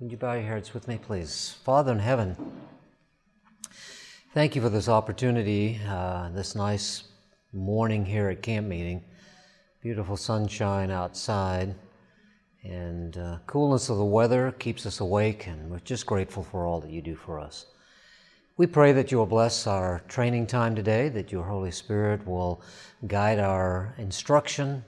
Would you bow your heads with me, please? Father in heaven, thank you for this opportunity, uh, this nice morning here at camp meeting. Beautiful sunshine outside, and uh, coolness of the weather keeps us awake, and we're just grateful for all that you do for us. We pray that you will bless our training time today, that your Holy Spirit will guide our instruction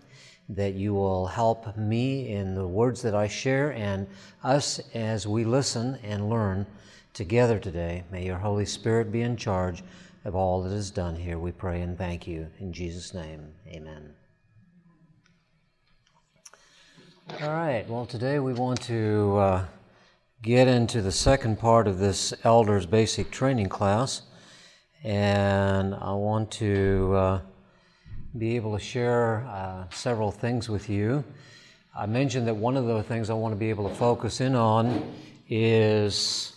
that you will help me in the words that I share and us as we listen and learn together today. May your Holy Spirit be in charge of all that is done here. We pray and thank you. In Jesus' name, amen. All right, well, today we want to uh, get into the second part of this Elders Basic Training class, and I want to. Uh, be able to share uh, several things with you. I mentioned that one of the things I want to be able to focus in on is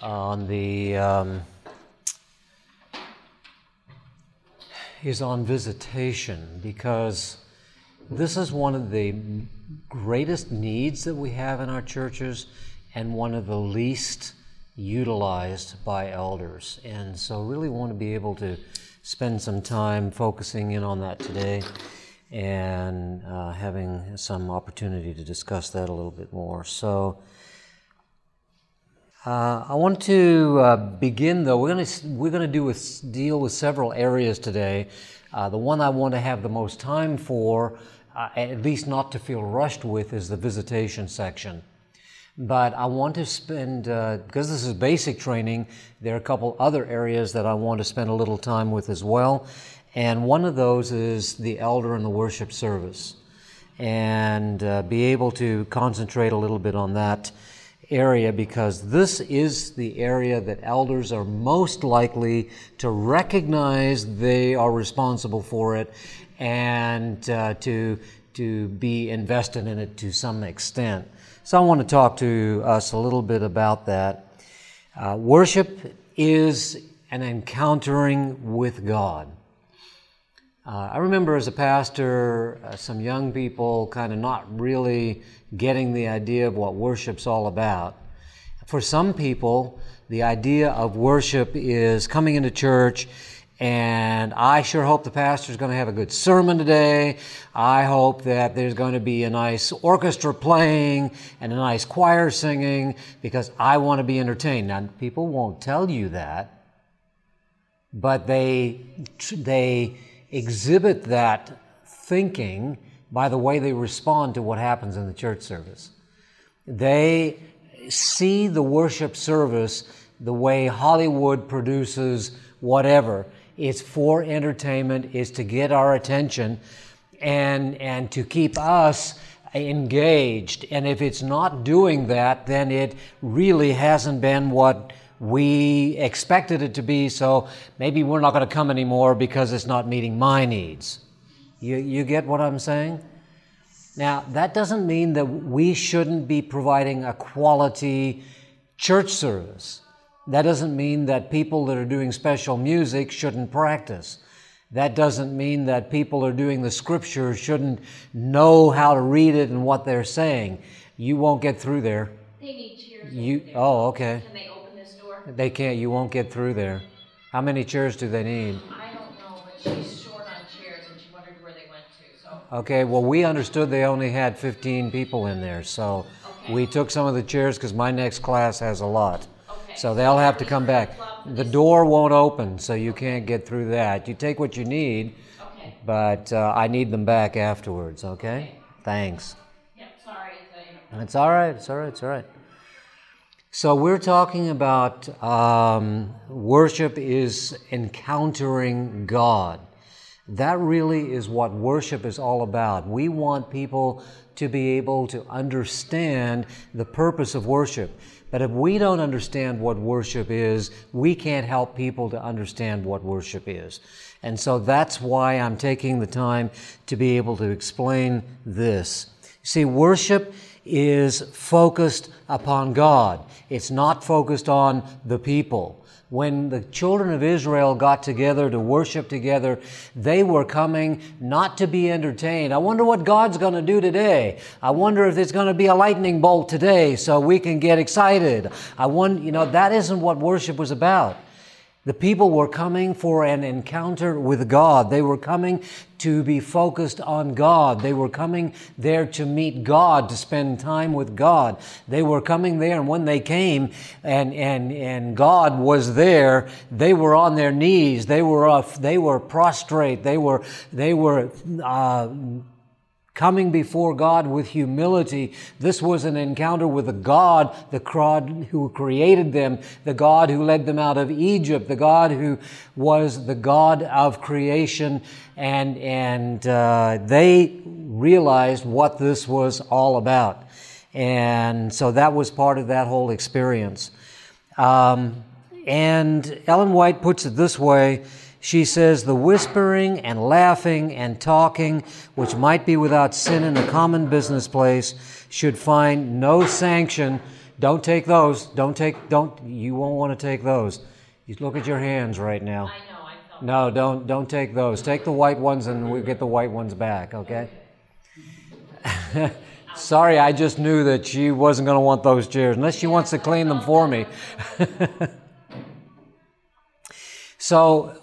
on the um, is on visitation because this is one of the greatest needs that we have in our churches and one of the least utilized by elders. And so really want to be able to spend some time focusing in on that today and uh, having some opportunity to discuss that a little bit more. So, uh, I want to uh, begin though. We're going to we're going to do with, deal with several areas today. Uh, the one I want to have the most time for, uh, at least not to feel rushed with, is the visitation section. But I want to spend, uh, because this is basic training, there are a couple other areas that I want to spend a little time with as well. And one of those is the elder and the worship service. And uh, be able to concentrate a little bit on that area because this is the area that elders are most likely to recognize they are responsible for it and uh, to, to be invested in it to some extent. So I want to talk to us a little bit about that. Uh, worship is an encountering with God. Uh, I remember as a pastor, uh, some young people kind of not really getting the idea of what worship's all about. For some people, the idea of worship is coming into church and I sure hope the pastor's going to have a good sermon today. I hope that there's going to be a nice orchestra playing and a nice choir singing because I want to be entertained. Now, people won't tell you that, but they, they exhibit that thinking by the way they respond to what happens in the church service. They see the worship service the way Hollywood produces whatever it's for entertainment, it's to get our attention and, and to keep us engaged. And if it's not doing that, then it really hasn't been what we expected it to be. So maybe we're not going to come anymore because it's not meeting my needs. You, you get what I'm saying? Now, that doesn't mean that we shouldn't be providing a quality church service. That doesn't mean that people that are doing special music shouldn't practice. That doesn't mean that people are doing the scripture shouldn't know how to read it and what they're saying. You won't get through there. They need chairs. You oh okay. Can they open this door? They can't. You won't get through there. How many chairs do they need? I don't know, but she's short on chairs and she wondered where they went to. So Okay. Well, we understood they only had 15 people in there, so Okay. we took some of the chairs because my next class has a lot. Okay. So they'll have to come back. The door won't open, so you can't get through that. You take what you need, Okay. but uh, I need them back afterwards, okay? Okay. Thanks. Yep. Sorry. It's It's all right, it's all right, it's all right. So we're talking about um, worship is encountering God. That really is what worship is all about. We want people to be able to understand the purpose of worship. But if we don't understand what worship is, we can't help people to understand what worship is. And so that's why I'm taking the time to be able to explain this. See, worship is focused upon God. It's not focused on the people. When the children of Israel got together to worship together, they were coming not to be entertained. I wonder what God's going to do today. I wonder if there's going to be a lightning bolt today so we can get excited. I wonder, you know, that isn't what worship was about. The people were coming for an encounter with God. They were coming to be focused on God. They were coming there to meet God, to spend time with God. They were coming there, and when they came and, and, and God was there, they were on their knees. They were, uh, they were prostrate. They were, they were, uh, coming before God with humility. This was an encounter with the God, the God who created them, the God who led them out of Egypt, the God who was the God of creation, and and uh, they realized what this was all about, and so that was part of that whole experience. Um, and Ellen White puts it this way she says, The whispering and laughing and talking, which might be without sin in a common business place, should find no sanction. Don't take those. Don't take, don't, you won't want to take those. You look at your hands right now. I know, I felt. No, don't, don't take those. Take the white ones and we'll get the white ones back, okay? Sorry, I just knew that she wasn't going to want those chairs, unless she wants to clean them for me. so,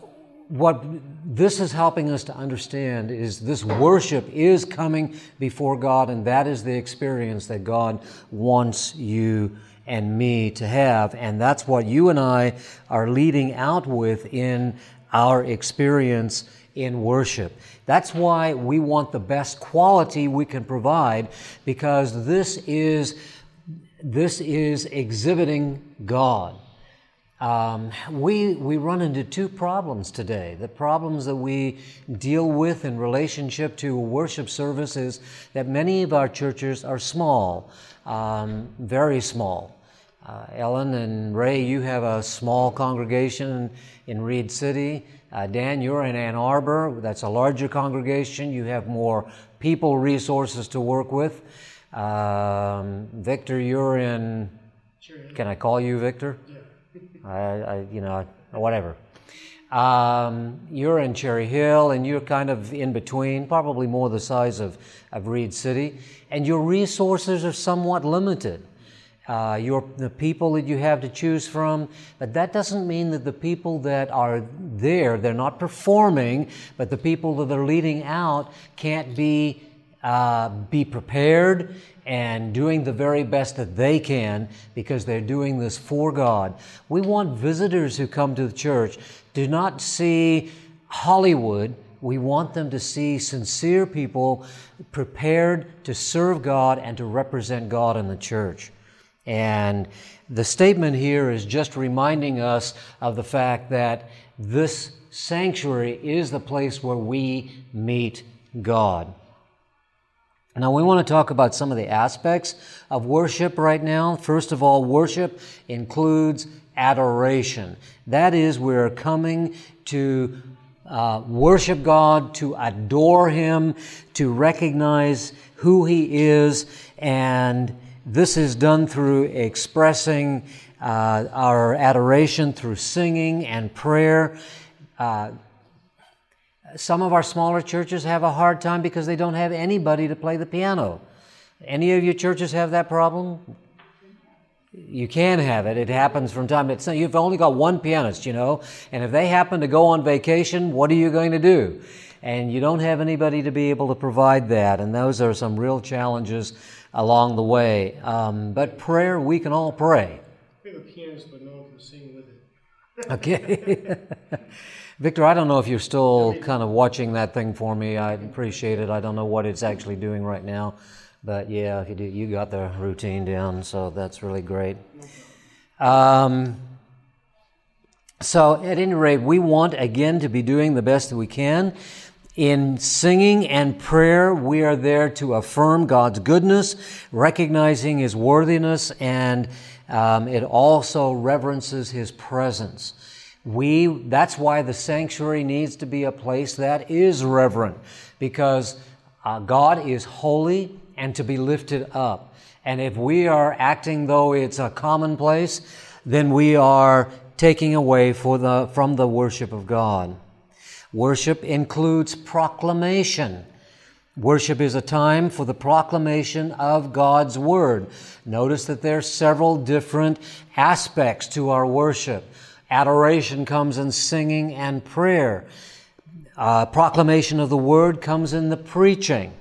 what this is helping us to understand is this worship is coming before God, and that is the experience that God wants you and me to have. And that's what you and I are leading out with in our experience in worship. That's why we want the best quality we can provide because this is this is exhibiting God. Um, we, we run into two problems today. The problems that we deal with in relationship to worship services that many of our churches are small, um, very small. Uh, Ellen and Ray, you have a small congregation in Reed City. Uh, Dan, you're in Ann Arbor. That's a larger congregation. You have more people resources to work with. Um, Victor, you're in. Can I call you Victor? Yeah. I, I, you know, whatever. Um, you're in Cherry Hill and you're kind of in between, probably more the size of, of Reed City, and your resources are somewhat limited. Uh, your, the people that you have to choose from, but that doesn't mean that the people that are there, they're not performing, but the people that are leading out can't be, uh, be prepared and doing the very best that they can because they're doing this for God. We want visitors who come to the church do not see Hollywood. We want them to see sincere people prepared to serve God and to represent God in the church. And the statement here is just reminding us of the fact that this sanctuary is the place where we meet God. Now, we want to talk about some of the aspects of worship right now. First of all, worship includes adoration. That is, we're coming to uh, worship God, to adore Him, to recognize who He is, and this is done through expressing uh, our adoration through singing and prayer. Uh, some of our smaller churches have a hard time because they don't have anybody to play the piano. Any of your churches have that problem? You can have it. It happens from time to time. You've only got one pianist, you know, and if they happen to go on vacation, what are you going to do? And you don't have anybody to be able to provide that, and those are some real challenges along the way. Um, but prayer, we can all pray. We have a pianist, but no one can sing with it. Okay. Victor, I don't know if you're still kind of watching that thing for me. I appreciate it. I don't know what it's actually doing right now, but yeah, you, do, you got the routine down, so that's really great. Um, so, at any rate, we want again to be doing the best that we can. In singing and prayer, we are there to affirm God's goodness, recognizing His worthiness, and um, it also reverences His presence. We, that's why the sanctuary needs to be a place that is reverent, because uh, God is holy and to be lifted up. And if we are acting though it's a commonplace, then we are taking away for the, from the worship of God. Worship includes proclamation. Worship is a time for the proclamation of God's Word. Notice that there are several different aspects to our worship. Adoration comes in singing and prayer. Uh, proclamation of the Word comes in the preaching.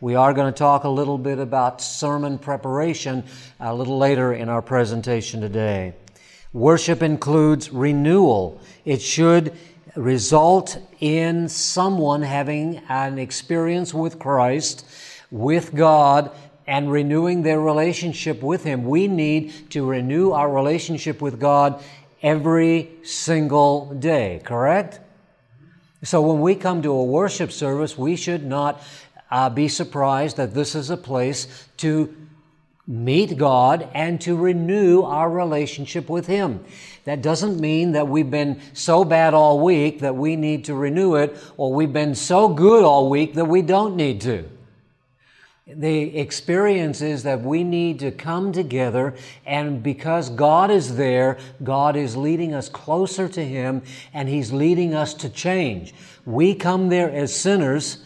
We are going to talk a little bit about sermon preparation a little later in our presentation today. Worship includes renewal. It should result in someone having an experience with Christ, with God, and renewing their relationship with Him. We need to renew our relationship with God every single day, correct? So when we come to a worship service, we should not uh, be surprised that this is a place to meet God and to renew our relationship with Him. That doesn't mean that we've been so bad all week that we need to renew it, or we've been so good all week that we don't need to. The experience is that we need to come together, and because God is there, God is leading us closer to Him, and He's leading us to change. We come there as sinners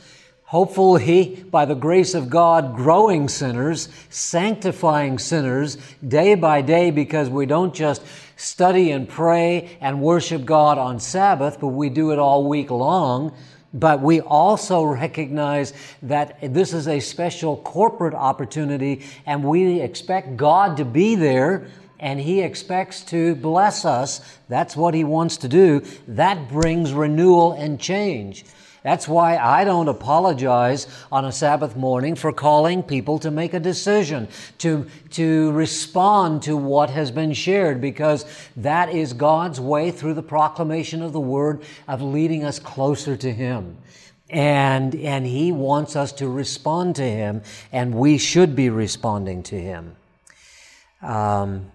hopefully, by the grace of God, growing sinners, sanctifying sinners day by day because we don't just study and pray and worship God on Sabbath, but we do it all week long. But we also recognize that this is a special corporate opportunity and we expect God to be there and He expects to bless us. That's what He wants to do. That brings renewal and change. That's why I don't apologize on a Sabbath morning for calling people to make a decision, to, to respond to what has been shared, because that is God's way through the proclamation of the Word of leading us closer to Him. And, and He wants us to respond to Him, and we should be responding to Him. Um,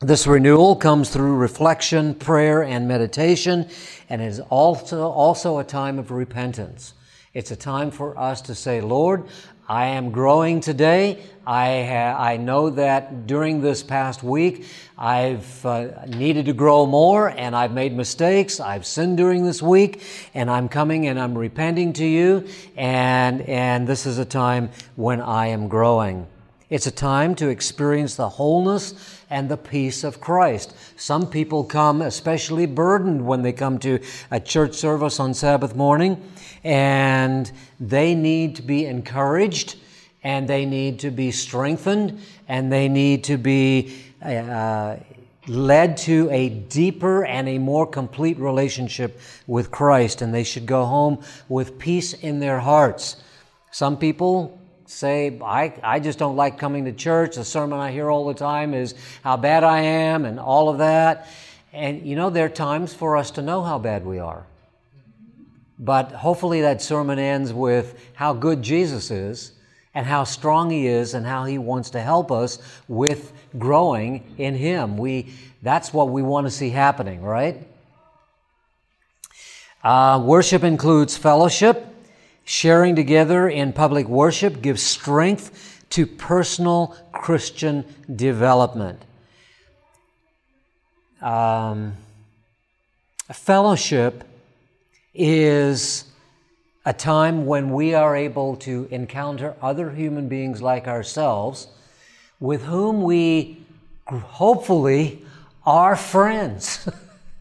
this renewal comes through reflection, prayer, and meditation, and is also, also a time of repentance. It's a time for us to say, Lord, I am growing today. I, ha- I know that during this past week, I've uh, needed to grow more and I've made mistakes. I've sinned during this week and I'm coming and I'm repenting to you. And, and this is a time when I am growing. It's a time to experience the wholeness and the peace of Christ. Some people come especially burdened when they come to a church service on Sabbath morning, and they need to be encouraged, and they need to be strengthened, and they need to be uh, led to a deeper and a more complete relationship with Christ, and they should go home with peace in their hearts. Some people say, I, I just don't like coming to church. The sermon I hear all the time is how bad I am and all of that. And you know, there are times for us to know how bad we are. But hopefully that sermon ends with how good Jesus is and how strong He is and how He wants to help us with growing in Him. We, that's what we want to see happening, right? Uh, worship includes fellowship. Sharing together in public worship gives strength to personal Christian development. Um, fellowship is a time when we are able to encounter other human beings like ourselves with whom we hopefully are friends.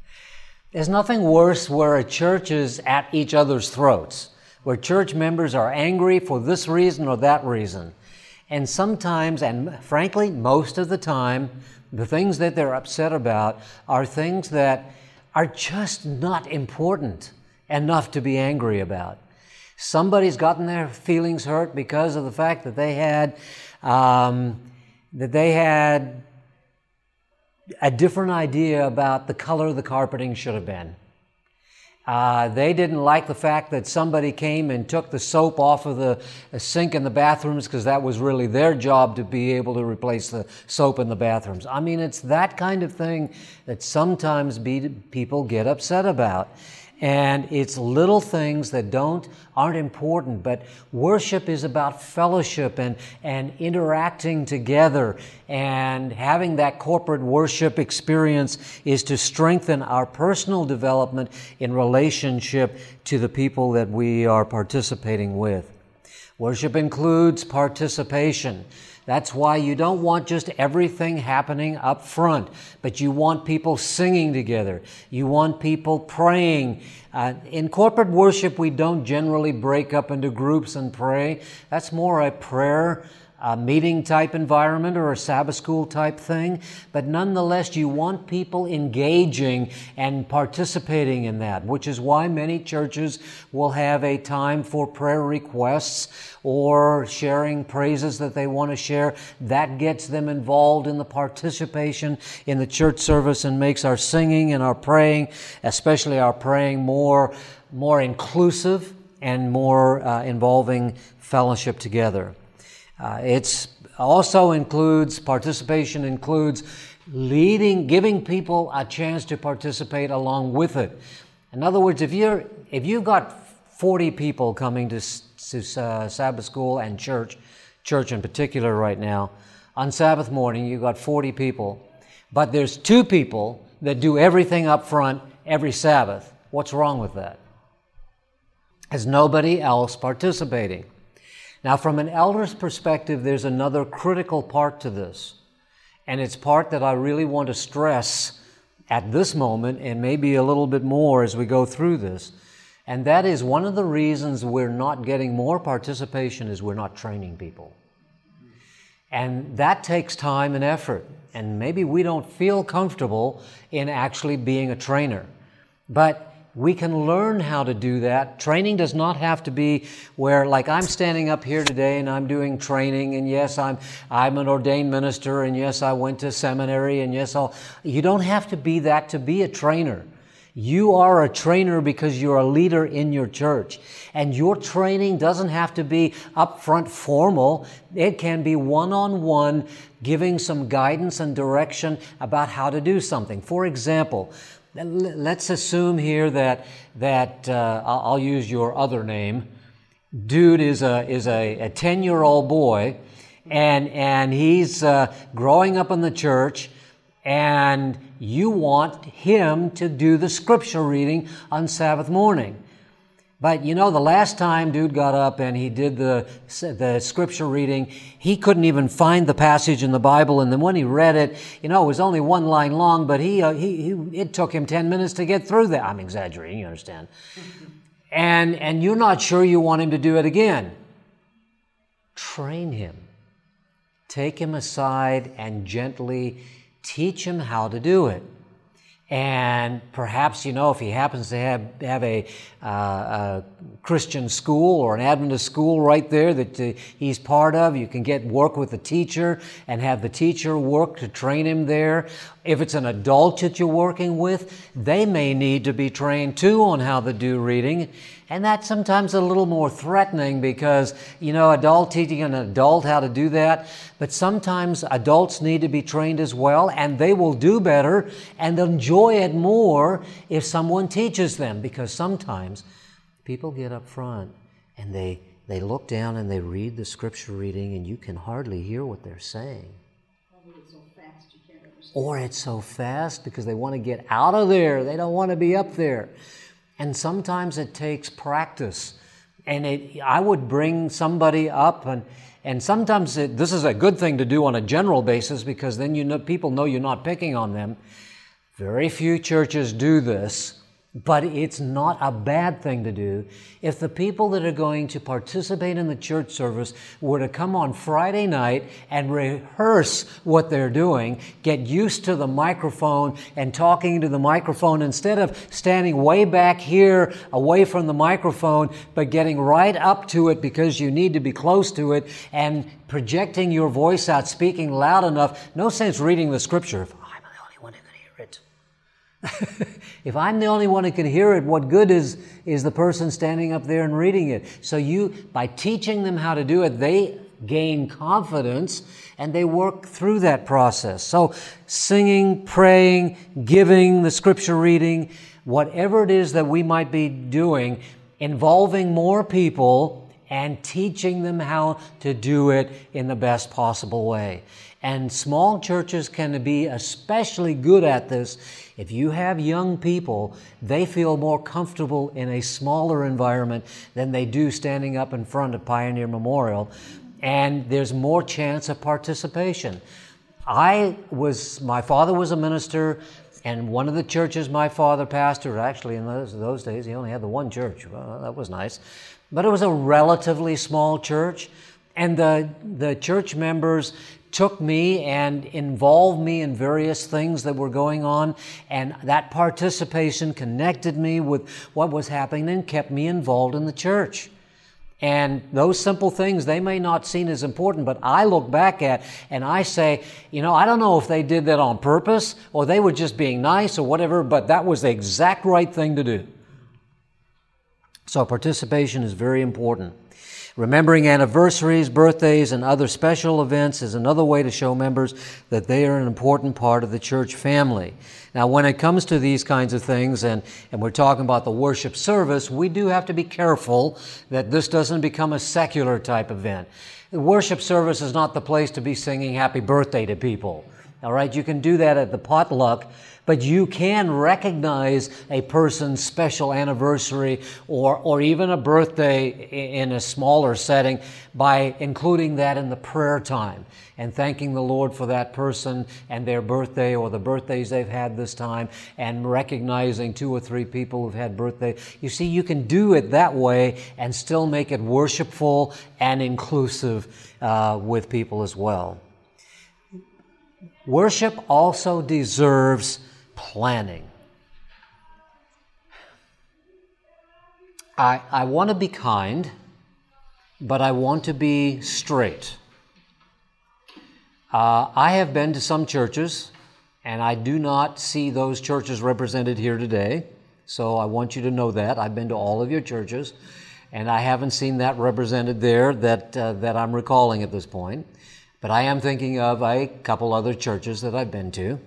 There's nothing worse where a church is at each other's throats where church members are angry for this reason or that reason. And sometimes, and frankly, most of the time, the things that they're upset about are things that are just not important enough to be angry about. Somebody's gotten their feelings hurt because of the fact that they had um, that they had a different idea about the color the carpeting should have been. Uh, they didn't like the fact that somebody came and took the soap off of the sink in the bathrooms because that was really their job to be able to replace the soap in the bathrooms. I mean, it's that kind of thing that sometimes be, people get upset about. And it's little things that don't, aren't important, but worship is about fellowship and, and interacting together. And having that corporate worship experience is to strengthen our personal development in relationship to the people that we are participating with. Worship includes participation. That's why you don't want just everything happening up front, but you want people singing together. You want people praying. Uh, in corporate worship, we don't generally break up into groups and pray. That's more a prayer a meeting type environment or a Sabbath school type thing, but nonetheless, you want people engaging and participating in that, which is why many churches will have a time for prayer requests or sharing praises that they want to share. That gets them involved in the participation in the church service and makes our singing and our praying, especially our praying, more, more inclusive and more uh, involving fellowship together. Uh, it's also includes participation includes leading, giving people a chance to participate along with it. In other words, if you're if you've got 40 people coming to, to uh, Sabbath school and church, church in particular right now, on Sabbath morning you've got 40 people, but there's two people that do everything up front every Sabbath. What's wrong with that? Has nobody else participating? Now, from an elder's perspective, there's another critical part to this. And it's part that I really want to stress at this moment and maybe a little bit more as we go through this. And that is one of the reasons we're not getting more participation is we're not training people. And that takes time and effort. And maybe we don't feel comfortable in actually being a trainer. But we can learn how to do that. Training does not have to be where, like, I'm standing up here today and I'm doing training, and yes, I'm, I'm an ordained minister, and yes, I went to seminary, and yes, I'll. You don't have to be that to be a trainer. You are a trainer because you're a leader in your church. And your training doesn't have to be upfront formal. It can be one on one, giving some guidance and direction about how to do something. For example, Let's assume here that, that uh, I'll use your other name. Dude is a, is a 10 year old boy, and, and he's uh, growing up in the church, and you want him to do the scripture reading on Sabbath morning. But you know, the last time dude got up and he did the, the scripture reading, he couldn't even find the passage in the Bible. And then when he read it, you know, it was only one line long, but he, uh, he, he, it took him 10 minutes to get through that. I'm exaggerating, you understand. And, and you're not sure you want him to do it again. Train him. Take him aside and gently teach him how to do it. And perhaps, you know, if he happens to have, have a, uh, a Christian school or an Adventist school right there that uh, he's part of, you can get work with the teacher and have the teacher work to train him there. If it's an adult that you're working with, they may need to be trained too on how to do reading. And that's sometimes a little more threatening because, you know, adult teaching an adult how to do that. But sometimes adults need to be trained as well, and they will do better and enjoy it more if someone teaches them because sometimes people get up front and they, they look down and they read the scripture reading, and you can hardly hear what they're saying. Or it's so fast because they want to get out of there. They don't want to be up there. And sometimes it takes practice. And it, I would bring somebody up, and, and sometimes it, this is a good thing to do on a general basis because then you know, people know you're not picking on them. Very few churches do this. But it's not a bad thing to do. If the people that are going to participate in the church service were to come on Friday night and rehearse what they're doing, get used to the microphone and talking to the microphone instead of standing way back here away from the microphone, but getting right up to it because you need to be close to it and projecting your voice out, speaking loud enough. No sense reading the scripture if I'm the only one who can hear it, what good is, is the person standing up there and reading it? So you, by teaching them how to do it, they gain confidence and they work through that process. So singing, praying, giving, the scripture reading, whatever it is that we might be doing, involving more people and teaching them how to do it in the best possible way. And small churches can be especially good at this. If you have young people, they feel more comfortable in a smaller environment than they do standing up in front of Pioneer Memorial. And there's more chance of participation. I was, my father was a minister, and one of the churches my father pastored, actually in those, those days, he only had the one church. Well, that was nice. But it was a relatively small church. And the, the church members took me and involved me in various things that were going on. And that participation connected me with what was happening and kept me involved in the church. And those simple things, they may not seem as important, but I look back at and I say, you know, I don't know if they did that on purpose or they were just being nice or whatever, but that was the exact right thing to do. So participation is very important. Remembering anniversaries, birthdays, and other special events is another way to show members that they are an important part of the church family. Now, when it comes to these kinds of things, and, and we're talking about the worship service, we do have to be careful that this doesn't become a secular type event. The worship service is not the place to be singing happy birthday to people. All right, you can do that at the potluck, but you can recognize a person's special anniversary or, or even a birthday in a smaller setting by including that in the prayer time and thanking the Lord for that person and their birthday or the birthdays they've had this time and recognizing two or three people who've had birthday. You see, you can do it that way and still make it worshipful and inclusive uh, with people as well. Worship also deserves planning. I, I want to be kind, but I want to be straight. Uh, I have been to some churches, and I do not see those churches represented here today. So I want you to know that. I've been to all of your churches, and I haven't seen that represented there that, uh, that I'm recalling at this point. But I am thinking of a couple other churches that I've been to.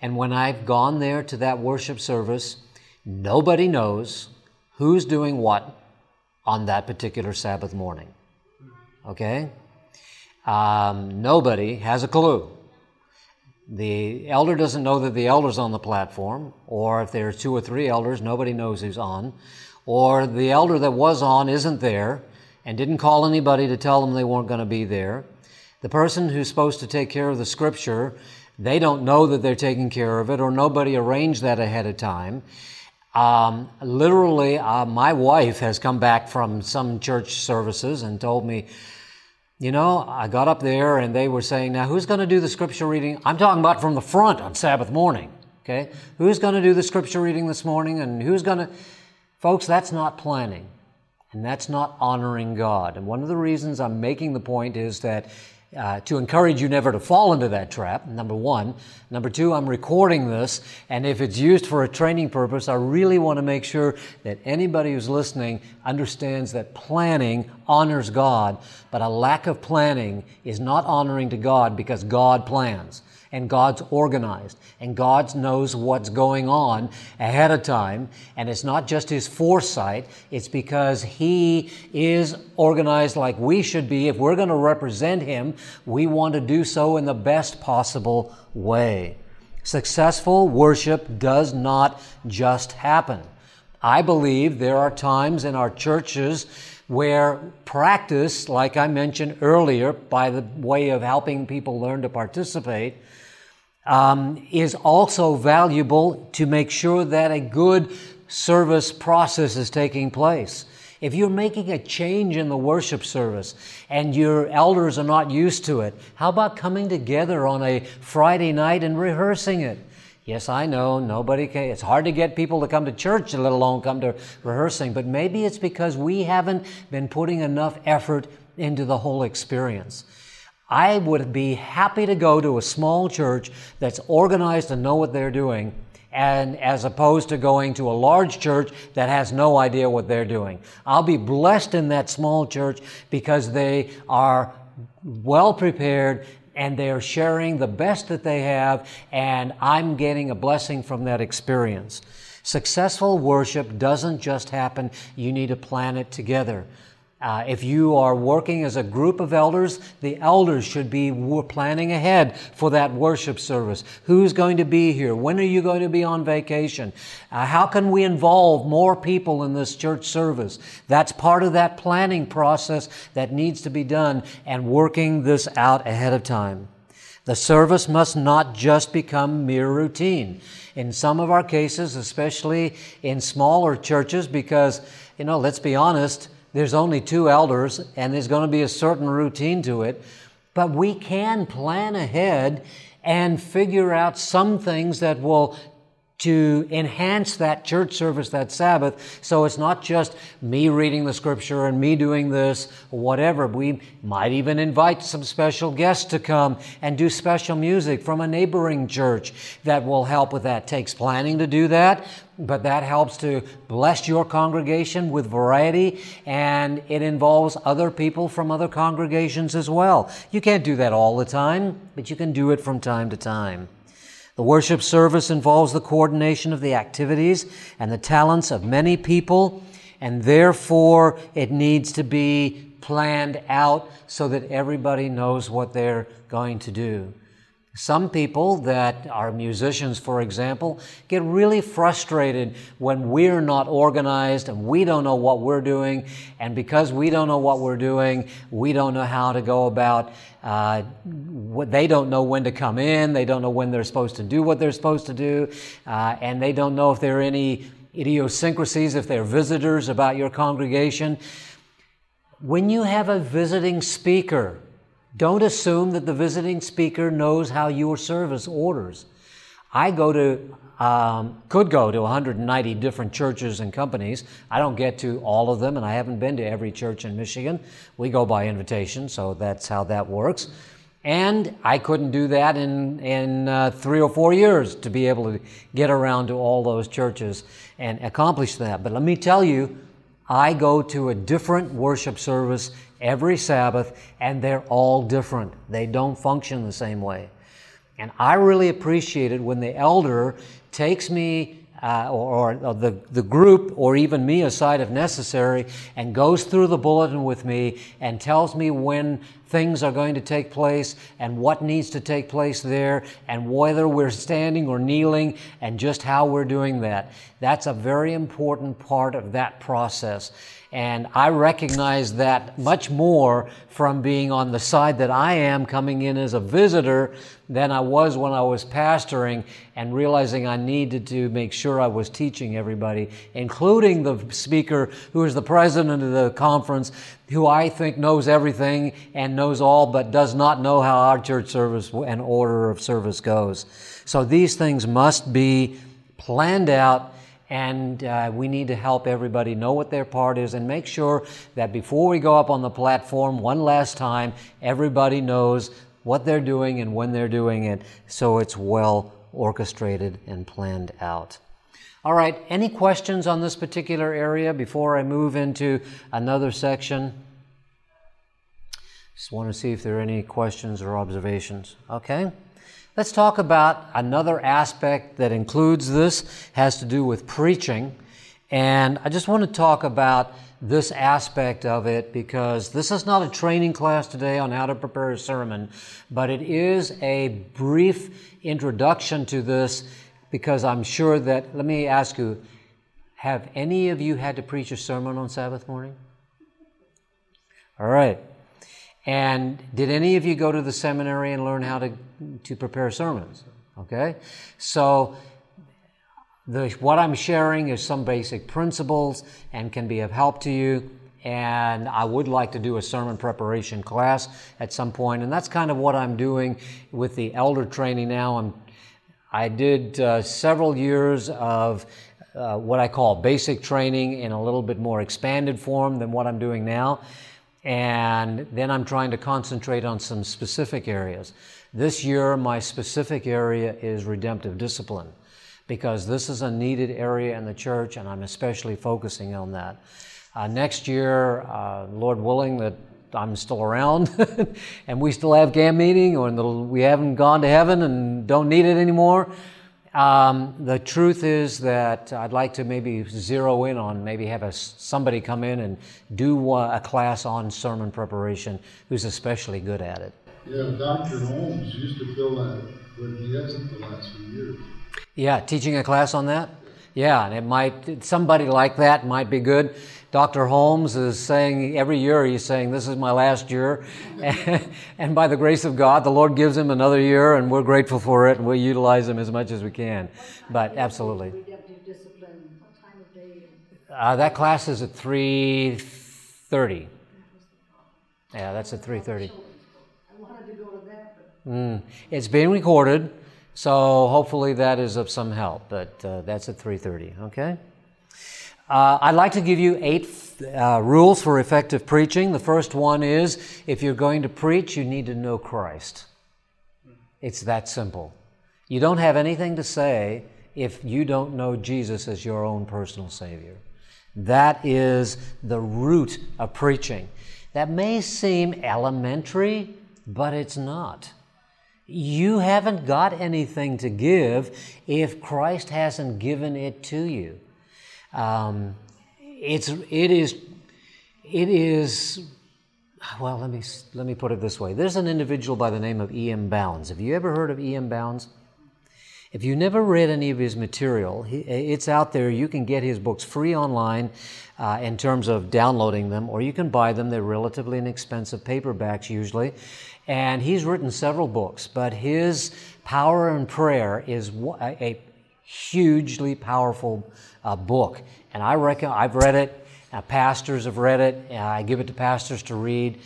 And when I've gone there to that worship service, nobody knows who's doing what on that particular Sabbath morning. Okay? Um, nobody has a clue. The elder doesn't know that the elder's on the platform, or if there's two or three elders, nobody knows who's on, or the elder that was on isn't there and didn't call anybody to tell them they weren't going to be there. The person who's supposed to take care of the scripture they don't know that they're taking care of it, or nobody arranged that ahead of time. Um, literally, uh, my wife has come back from some church services and told me, you know, I got up there and they were saying, now who's going to do the scripture reading? I'm talking about from the front on Sabbath morning. Okay? Who's going to do the scripture reading this morning and who's going to. Folks, that's not planning. And that's not honoring God. And one of the reasons I'm making the point is that uh, to encourage you never to fall into that trap, number one. Number two, I'm recording this, and if it's used for a training purpose, I really want to make sure that anybody who's listening understands that planning honors God, but a lack of planning is not honoring to God because God plans and God's organized and God knows what's going on ahead of time. And it's not just His foresight, it's because He is organized like we should be. If we're going to represent Him, we want to do so in the best possible way. Successful worship does not just happen. I believe there are times in our churches where practice, like I mentioned earlier, by the way of helping people learn to participate, um, is also valuable to make sure that a good service process is taking place. If you're making a change in the worship service and your elders are not used to it, how about coming together on a Friday night and rehearsing it? Yes, I know nobody can. It's hard to get people to come to church, let alone come to rehearsing. But maybe it's because we haven't been putting enough effort into the whole experience. I would be happy to go to a small church that's organized and know what they're doing and as opposed to going to a large church that has no idea what they're doing. I'll be blessed in that small church because they are well prepared and they're sharing the best that they have and I'm getting a blessing from that experience. Successful worship doesn't just happen, you need to plan it together. Uh, if you are working as a group of elders, the elders should be planning ahead for that worship service. Who's going to be here? When are you going to be on vacation? Uh, how can we involve more people in this church service? That's part of that planning process that needs to be done and working this out ahead of time. The service must not just become mere routine. In some of our cases, especially in smaller churches, because, you know, let's be honest, there's only two elders and there's going to be a certain routine to it. But we can plan ahead and figure out some things that will to enhance that church service that Sabbath. So it's not just me reading the scripture and me doing this, whatever. We might even invite some special guests to come and do special music from a neighboring church that will help with that. Takes planning to do that, but that helps to bless your congregation with variety and it involves other people from other congregations as well. You can't do that all the time, but you can do it from time to time. The worship service involves the coordination of the activities and the talents of many people, and therefore it needs to be planned out so that everybody knows what they're going to do. Some people that are musicians, for example, get really frustrated when we're not organized and we don't know what we're doing. And because we don't know what we're doing, we don't know how to go about, uh, they don't know when to come in. They don't know when they're supposed to do what they're supposed to do. Uh, and they don't know if there are any idiosyncrasies, if they're visitors about your congregation. When you have a visiting speaker, don't assume that the visiting speaker knows how your service orders. I go to, um, could go to 190 different churches and companies. I don't get to all of them, and I haven't been to every church in Michigan. We go by invitation, so that's how that works. And I couldn't do that in, in uh, three or four years to be able to get around to all those churches and accomplish that. But let me tell you, I go to a different worship service every Sabbath, and they're all different. They don't function the same way. And I really appreciate it when the elder takes me uh, or, or, the, the group, or even me aside if necessary, and goes through the bulletin with me and tells me when things are going to take place and what needs to take place there and whether we're standing or kneeling and just how we're doing that. That's a very important part of that process. And I recognize that much more from being on the side that I am coming in as a visitor than I was when I was pastoring and realizing I needed to make sure I was teaching everybody, including the speaker who is the president of the conference, who I think knows everything and knows all, but does not know how our church service and order of service goes. So these things must be planned out and uh, we need to help everybody know what their part is and make sure that before we go up on the platform one last time, everybody knows what they're doing and when they're doing it so it's well orchestrated and planned out. All right, any questions on this particular area before I move into another section? Just want to see if there are any questions or observations. Okay. Let's talk about another aspect that includes this, has to do with preaching. And I just want to talk about this aspect of it because this is not a training class today on how to prepare a sermon, but it is a brief introduction to this because I'm sure that, let me ask you, have any of you had to preach a sermon on Sabbath morning? All right. And did any of you go to the seminary and learn how to, to prepare sermons? Okay? So, the, what I'm sharing is some basic principles and can be of help to you. And I would like to do a sermon preparation class at some point. and that's kind of what I'm doing with the elder training now. I'm, I did uh, several years of uh, what I call basic training in a little bit more expanded form than what I'm doing now and then I'm trying to concentrate on some specific areas. This year, my specific area is redemptive discipline because this is a needed area in the church, and I'm especially focusing on that. Uh, next year, uh, Lord willing, that I'm still around and we still have camp meeting, or we haven't gone to heaven and don't need it anymore. Um, the truth is that I'd like to maybe zero in on maybe have a, somebody come in and do a class on sermon preparation who's especially good at it. Yeah, Dr. Holmes used to fill that, but he hasn't the last few years. Yeah, teaching a class on that? Yeah, and it might, somebody like that might be good. Dr. Holmes is saying every year he's saying, This is my last year. and by the grace of God, the Lord gives him another year, and we're grateful for it, and we utilize him as much as we can. But absolutely. Uh, that class is at 3.30. Yeah, that's at 3.30. Mm. It's being recorded, so hopefully that is of some help, but uh, that's at 3.30, okay? Uh, I'd like to give you eight uh, rules for effective preaching. The first one is if you're going to preach, you need to know Christ. It's that simple. You don't have anything to say if you don't know Jesus as your own personal Savior. That is the root of preaching. That may seem elementary, but it's not. You haven't got anything to give if Christ hasn't given it to you. Um, it's it is it is well. Let me let me put it this way. There's an individual by the name of E.M. Bounds. Have you ever heard of E.M. Bounds? If you never read any of his material, it's out there. You can get his books free online uh, in terms of downloading them, or you can buy them. They're relatively inexpensive paperbacks usually. And he's written several books, but his Power and Prayer is a hugely powerful uh, book. And I reckon I've read it. Uh, pastors have read it. Uh, I give it to pastors to read.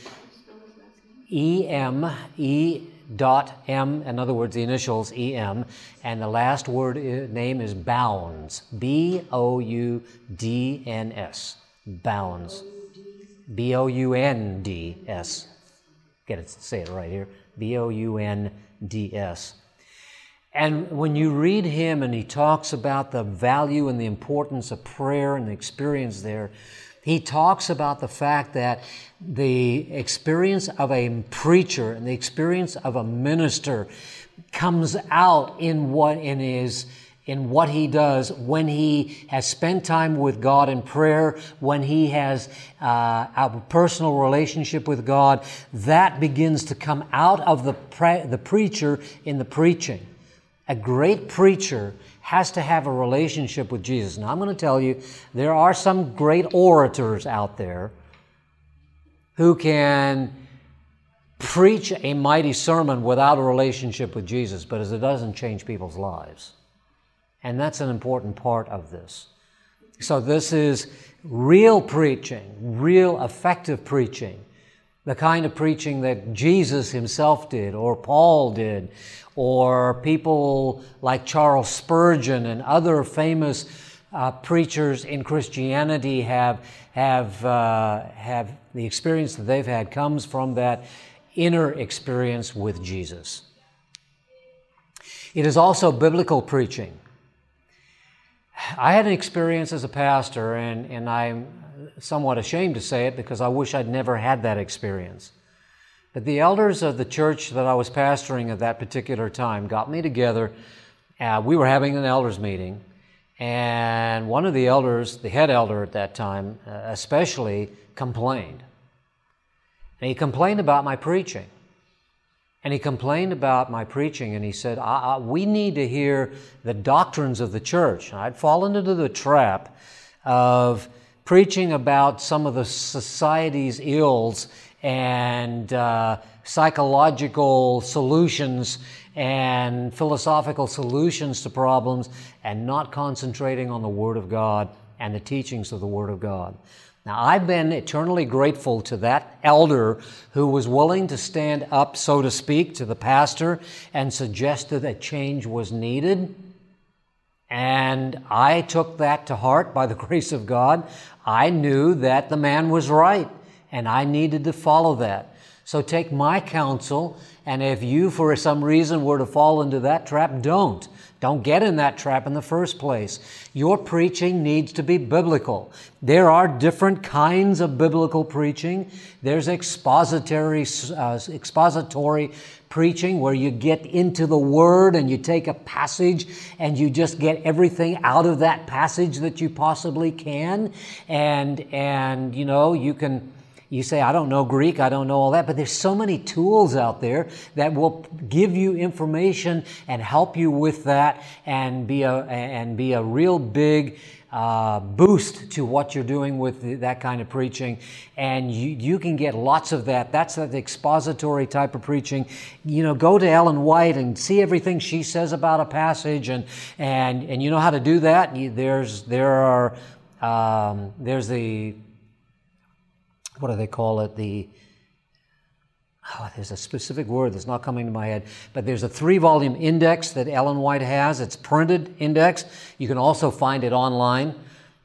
E M E dot M. In other words, the initials E M, and the last word uh, name is Bounds. B O U D N S. Bounds. B O U N D S. Get it? Say it right here. B O U N D S. And when you read him and he talks about the value and the importance of prayer and the experience there, he talks about the fact that the experience of a preacher and the experience of a minister comes out in what in his in what he does when he has spent time with God in prayer, when he has uh, a personal relationship with God, that begins to come out of the pre- the preacher in the preaching a great preacher has to have a relationship with Jesus. Now, I'm going to tell you, there are some great orators out there who can preach a mighty sermon without a relationship with Jesus, but it doesn't change people's lives. And that's an important part of this. So, this is real preaching, real effective preaching, the kind of preaching that Jesus himself did, or Paul did, or people like Charles Spurgeon and other famous uh, preachers in Christianity have, have, uh, have the experience that they've had comes from that inner experience with Jesus. It is also biblical preaching. I had an experience as a pastor, and, and I'm somewhat ashamed to say it because I wish I'd never had that experience. But the elders of the church that I was pastoring at that particular time got me together. Uh, we were having an elders meeting, and one of the elders, the head elder at that time, uh, especially, complained. And he complained about my preaching. And he complained about my preaching, and he said, I, I, We need to hear the doctrines of the church. And I'd fallen into the trap of preaching about some of the society's ills and uh, psychological solutions and philosophical solutions to problems and not concentrating on the Word of God and the teachings of the Word of God. Now, I've been eternally grateful to that elder who was willing to stand up, so to speak, to the pastor and suggested that change was needed. And I took that to heart by the grace of God. I knew that the man was right and I needed to follow that. So take my counsel And if you, for some reason, were to fall into that trap, don't. Don't get in that trap in the first place. Your preaching needs to be biblical. There are different kinds of biblical preaching. There's expository, uh, expository preaching where you get into the Word and you take a passage and you just get everything out of that passage that you possibly can. And, and, you know, you can, you say, I don't know Greek, I don't know all that, but there's so many tools out there that will give you information and help you with that and be a, and be a real big uh, boost to what you're doing with that kind of preaching. And you, you can get lots of that. That's that expository type of preaching. You know, go to Ellen White and see everything she says about a passage and, and, and you know how to do that. There's, there are, um, there's the what do they call it? The oh, there's a specific word that's not coming to my head, but there's a three volume index that Ellen White has. It's printed index. You can also find it online.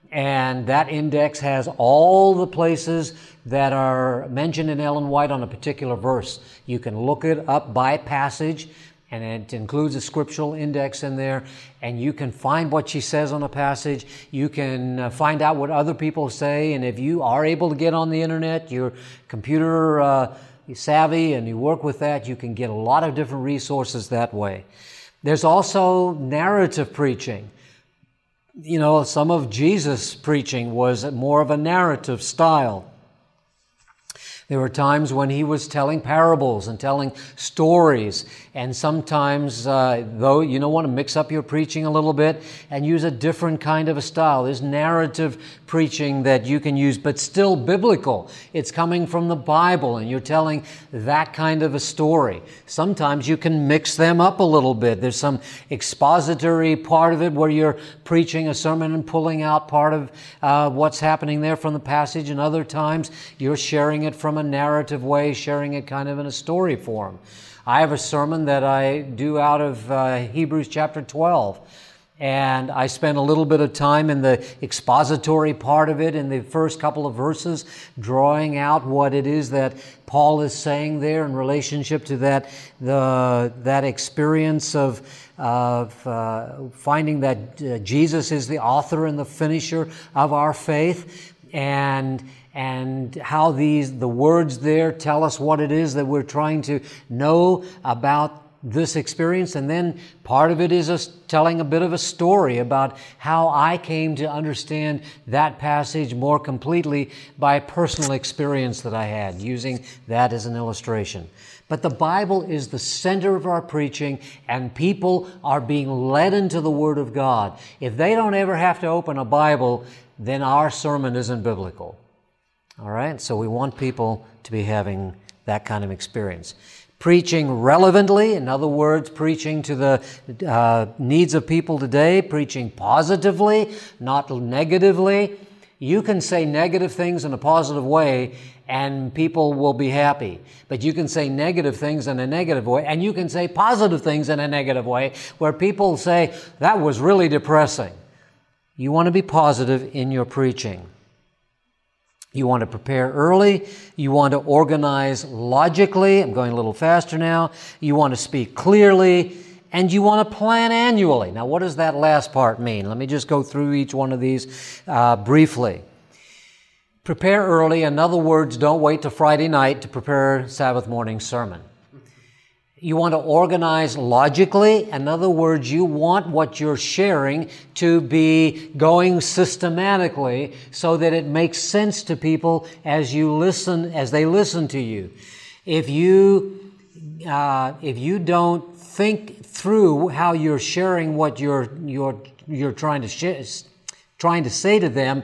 And that index has all the places that are mentioned in Ellen White on a particular verse. You can look it up by passage and it includes a scriptural index in there. And you can find what she says on a passage. You can uh, find out what other people say. And if you are able to get on the internet you're computer uh, savvy and you work with that you can get a lot of different resources that way. There's also narrative preaching. You know some of jesus preaching was more of a narrative style there were times when he was telling parables and telling stories. And sometimes, uh, though, you don't want to mix up your preaching a little bit and use a different kind of a style. There's narrative preaching that you can use, but still biblical. It's coming from the Bible and you're telling that kind of a story. Sometimes you can mix them up a little bit. There's some expository part of it where you're preaching a sermon and pulling out part of uh, what's happening there from the passage, and other times you're sharing it from a narrative way, sharing it kind of in a story form. I have a sermon that I do out of uh, Hebrews chapter 12. And I spent a little bit of time in the expository part of it in the first couple of verses, drawing out what it is that Paul is saying there in relationship to that, the, that experience of, of uh, finding that uh, Jesus is the author and the finisher of our faith. And and how these the words there tell us what it is that we're trying to know about this experience and then part of it is us telling a bit of a story about how I came to understand that passage more completely by personal experience that I had using that as an illustration. But the Bible is the center of our preaching and people are being led into the Word of God. If they don't ever have to open a Bible, then our sermon isn't biblical. All right? So we want people to be having that kind of experience. Preaching relevantly, in other words, preaching to the uh, needs of people today, preaching positively, not negatively. You can say negative things in a positive way and people will be happy. But you can say negative things in a negative way and you can say positive things in a negative way where people say, that was really depressing. You want to be positive in your preaching. You want to prepare early. You want to organize logically. I'm going a little faster now. You want to speak clearly. And you want to plan annually. Now, what does that last part mean? Let me just go through each one of these uh, briefly. Prepare early. In other words, don't wait till Friday night to prepare Sabbath morning sermon. You want to organize logically. In other words, you want what you're sharing to be going systematically so that it makes sense to people as you listen, as they listen to you. If you, uh, if you don't think through how you're sharing what you're, you're, you're trying to, trying to say to them,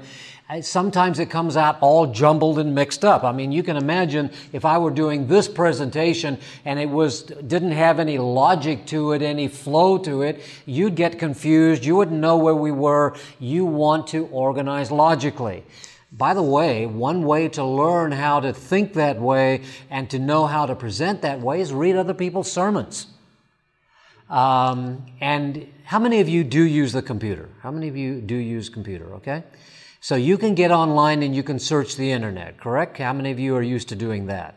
sometimes it comes out all jumbled and mixed up. I mean, you can imagine if I were doing this presentation and it was didn't have any logic to it, any flow to it, you'd get confused. You wouldn't know where we were. You want to organize logically. By the way, one way to learn how to think that way and to know how to present that way is read other people's sermons. Um, and how many of you do use the computer? How many of you do use computer? Okay. So you can get online and you can search the internet, correct? How many of you are used to doing that?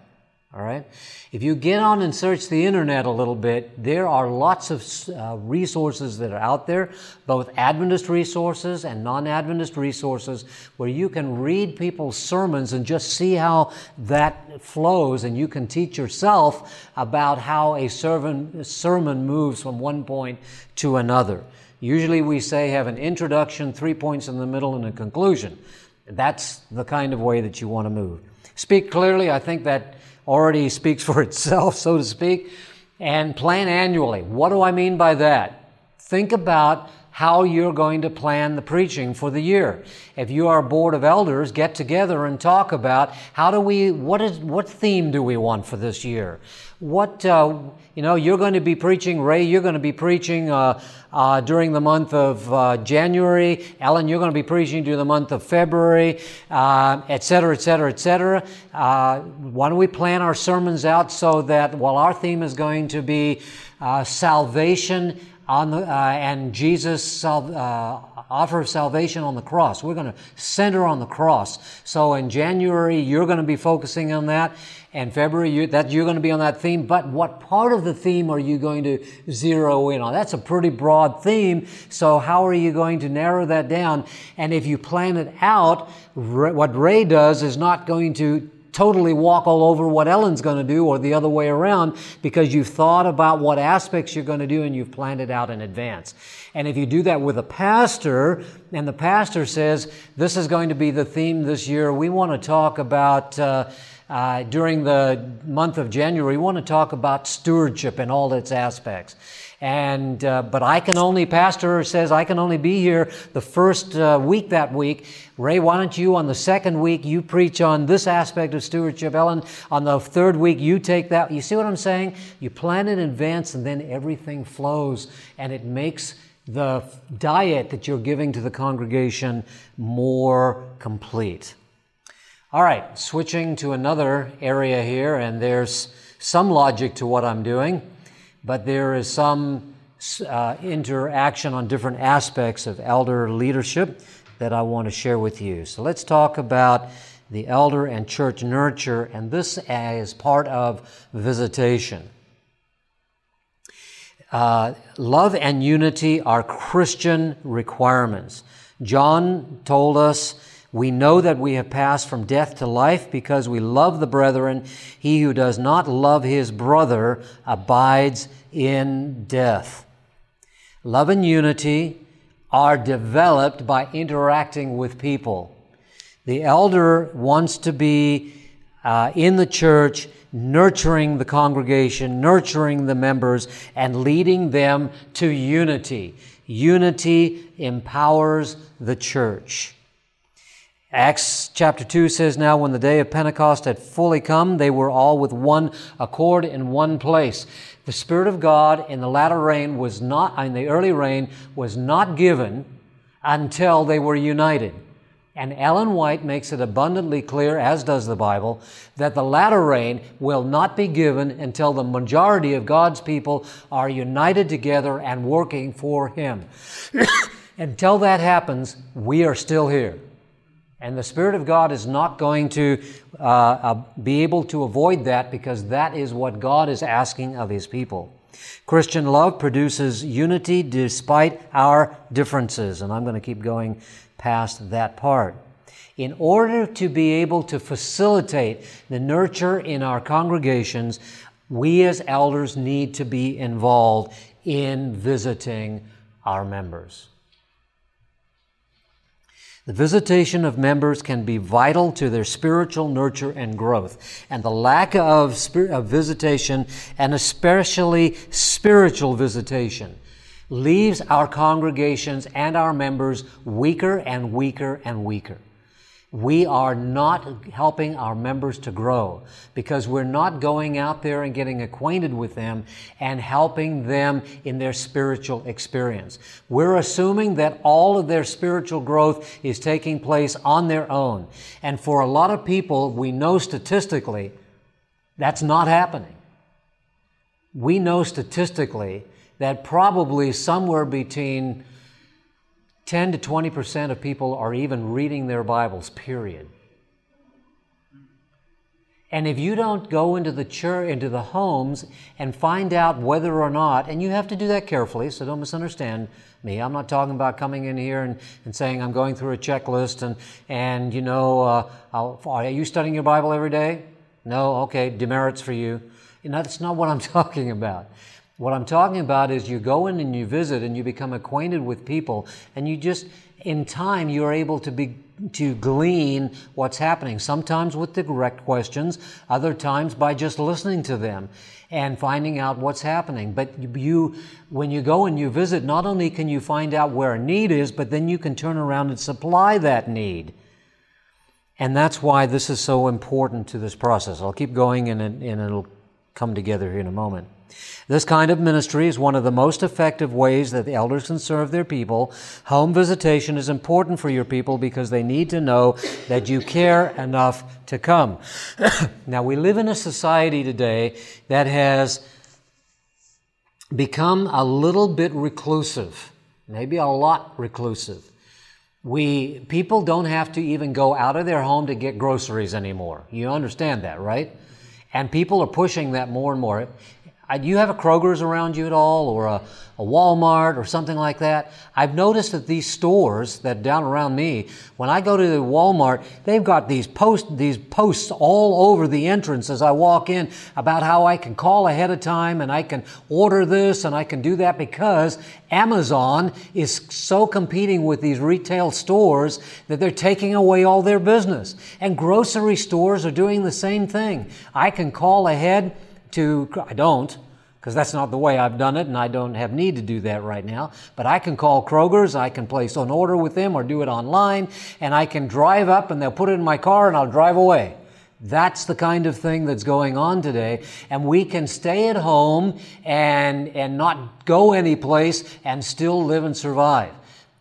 All right? If you get on and search the internet a little bit, there are lots of uh, resources that are out there, both Adventist resources and non Adventist resources, where you can read people's sermons and just see how that flows, and you can teach yourself about how a sermon, sermon moves from one point to another. Usually we say have an introduction, three points in the middle, and a conclusion. That's the kind of way that you want to move. Speak clearly, I think that already speaks for itself, so to speak. And plan annually. What do I mean by that? Think about how you're going to plan the preaching for the year. If you are a board of elders, get together and talk about how do we, what is, what theme do we want for this year? What, uh, you know, you're going to be preaching, Ray, you're going to be preaching uh, uh, during the month of uh, January. Ellen, you're going to be preaching during the month of February, uh, et cetera, et cetera, et cetera. Uh, why don't we plan our sermons out so that while our theme is going to be salvation, on the, uh, and Jesus' uh, offer of salvation on the cross. We're going to center on the cross. So in January, you're going to be focusing on that. And February, you, that you're going to be on that theme. But what part of the theme are you going to zero in on? That's a pretty broad theme. So how are you going to narrow that down? And if you plan it out, what Ray does is not going to totally walk all over what Ellen's going to do or the other way around because you've thought about what aspects you're going to do and you've planned it out in advance. And if you do that with a pastor and the pastor says, this is going to be the theme this year, we want to talk about, uh, uh, during the month of January, we want to talk about stewardship in all its aspects. And, uh, but I can only, pastor says, I can only be here the first uh, week that week. Ray, why don't you on the second week, you preach on this aspect of stewardship. Ellen, on the third week, you take that. You see what I'm saying? You plan in advance and then everything flows and it makes the diet that you're giving to the congregation more complete. All right, switching to another area here, and there's some logic to what I'm doing but there is some uh, interaction on different aspects of elder leadership that I want to share with you. So let's talk about the elder and church nurture, and this is part of visitation. Uh, love and unity are Christian requirements. John told us we know that we have passed from death to life because we love the brethren. He who does not love his brother abides in death. Love and unity are developed by interacting with people. The elder wants to be uh, in the church, nurturing the congregation, nurturing the members, and leading them to unity. Unity empowers the church. Acts chapter 2 says, Now when the day of Pentecost had fully come, they were all with one accord in one place. The Spirit of God in the latter rain was not, in the early rain, was not given until they were united. And Ellen White makes it abundantly clear, as does the Bible, that the latter rain will not be given until the majority of God's people are united together and working for Him. until that happens, we are still here. And the Spirit of God is not going to uh, uh, be able to avoid that because that is what God is asking of His people. Christian love produces unity despite our differences. And I'm going to keep going past that part. In order to be able to facilitate the nurture in our congregations, we as elders need to be involved in visiting our members. The visitation of members can be vital to their spiritual nurture and growth. And the lack of, spirit, of visitation, and especially spiritual visitation, leaves our congregations and our members weaker and weaker and weaker we are not helping our members to grow because we're not going out there and getting acquainted with them and helping them in their spiritual experience. We're assuming that all of their spiritual growth is taking place on their own. And for a lot of people, we know statistically that's not happening. We know statistically that probably somewhere between 10 to 20% of people are even reading their Bibles, period. And if you don't go into the church, into the homes and find out whether or not, and you have to do that carefully, so don't misunderstand me. I'm not talking about coming in here and, and saying I'm going through a checklist and, and you know, uh, are you studying your Bible every day? No? Okay, demerits for you. You know, that's not what I'm talking about. What I'm talking about is you go in and you visit and you become acquainted with people and you just, in time, you're able to be, to glean what's happening. Sometimes with direct questions, other times by just listening to them and finding out what's happening. But you, when you go and you visit, not only can you find out where a need is, but then you can turn around and supply that need. And that's why this is so important to this process. I'll keep going and, and it'll come together here in a moment. This kind of ministry is one of the most effective ways that the elders can serve their people. Home visitation is important for your people because they need to know that you care enough to come. now, we live in a society today that has become a little bit reclusive, maybe a lot reclusive. We, people don't have to even go out of their home to get groceries anymore. You understand that, right? And people are pushing that more and more. Do you have a Kroger's around you at all, or a, a, Walmart, or something like that? I've noticed that these stores that down around me, when I go to the Walmart, they've got these post these posts all over the entrance as I walk in about how I can call ahead of time and I can order this and I can do that because Amazon is so competing with these retail stores that they're taking away all their business. And grocery stores are doing the same thing. I can call ahead to, I don't, because that's not the way I've done it, and I don't have need to do that right now. But I can call Kroger's, I can place an order with them or do it online, and I can drive up and they'll put it in my car and I'll drive away. That's the kind of thing that's going on today. And we can stay at home and, and not go anyplace and still live and survive.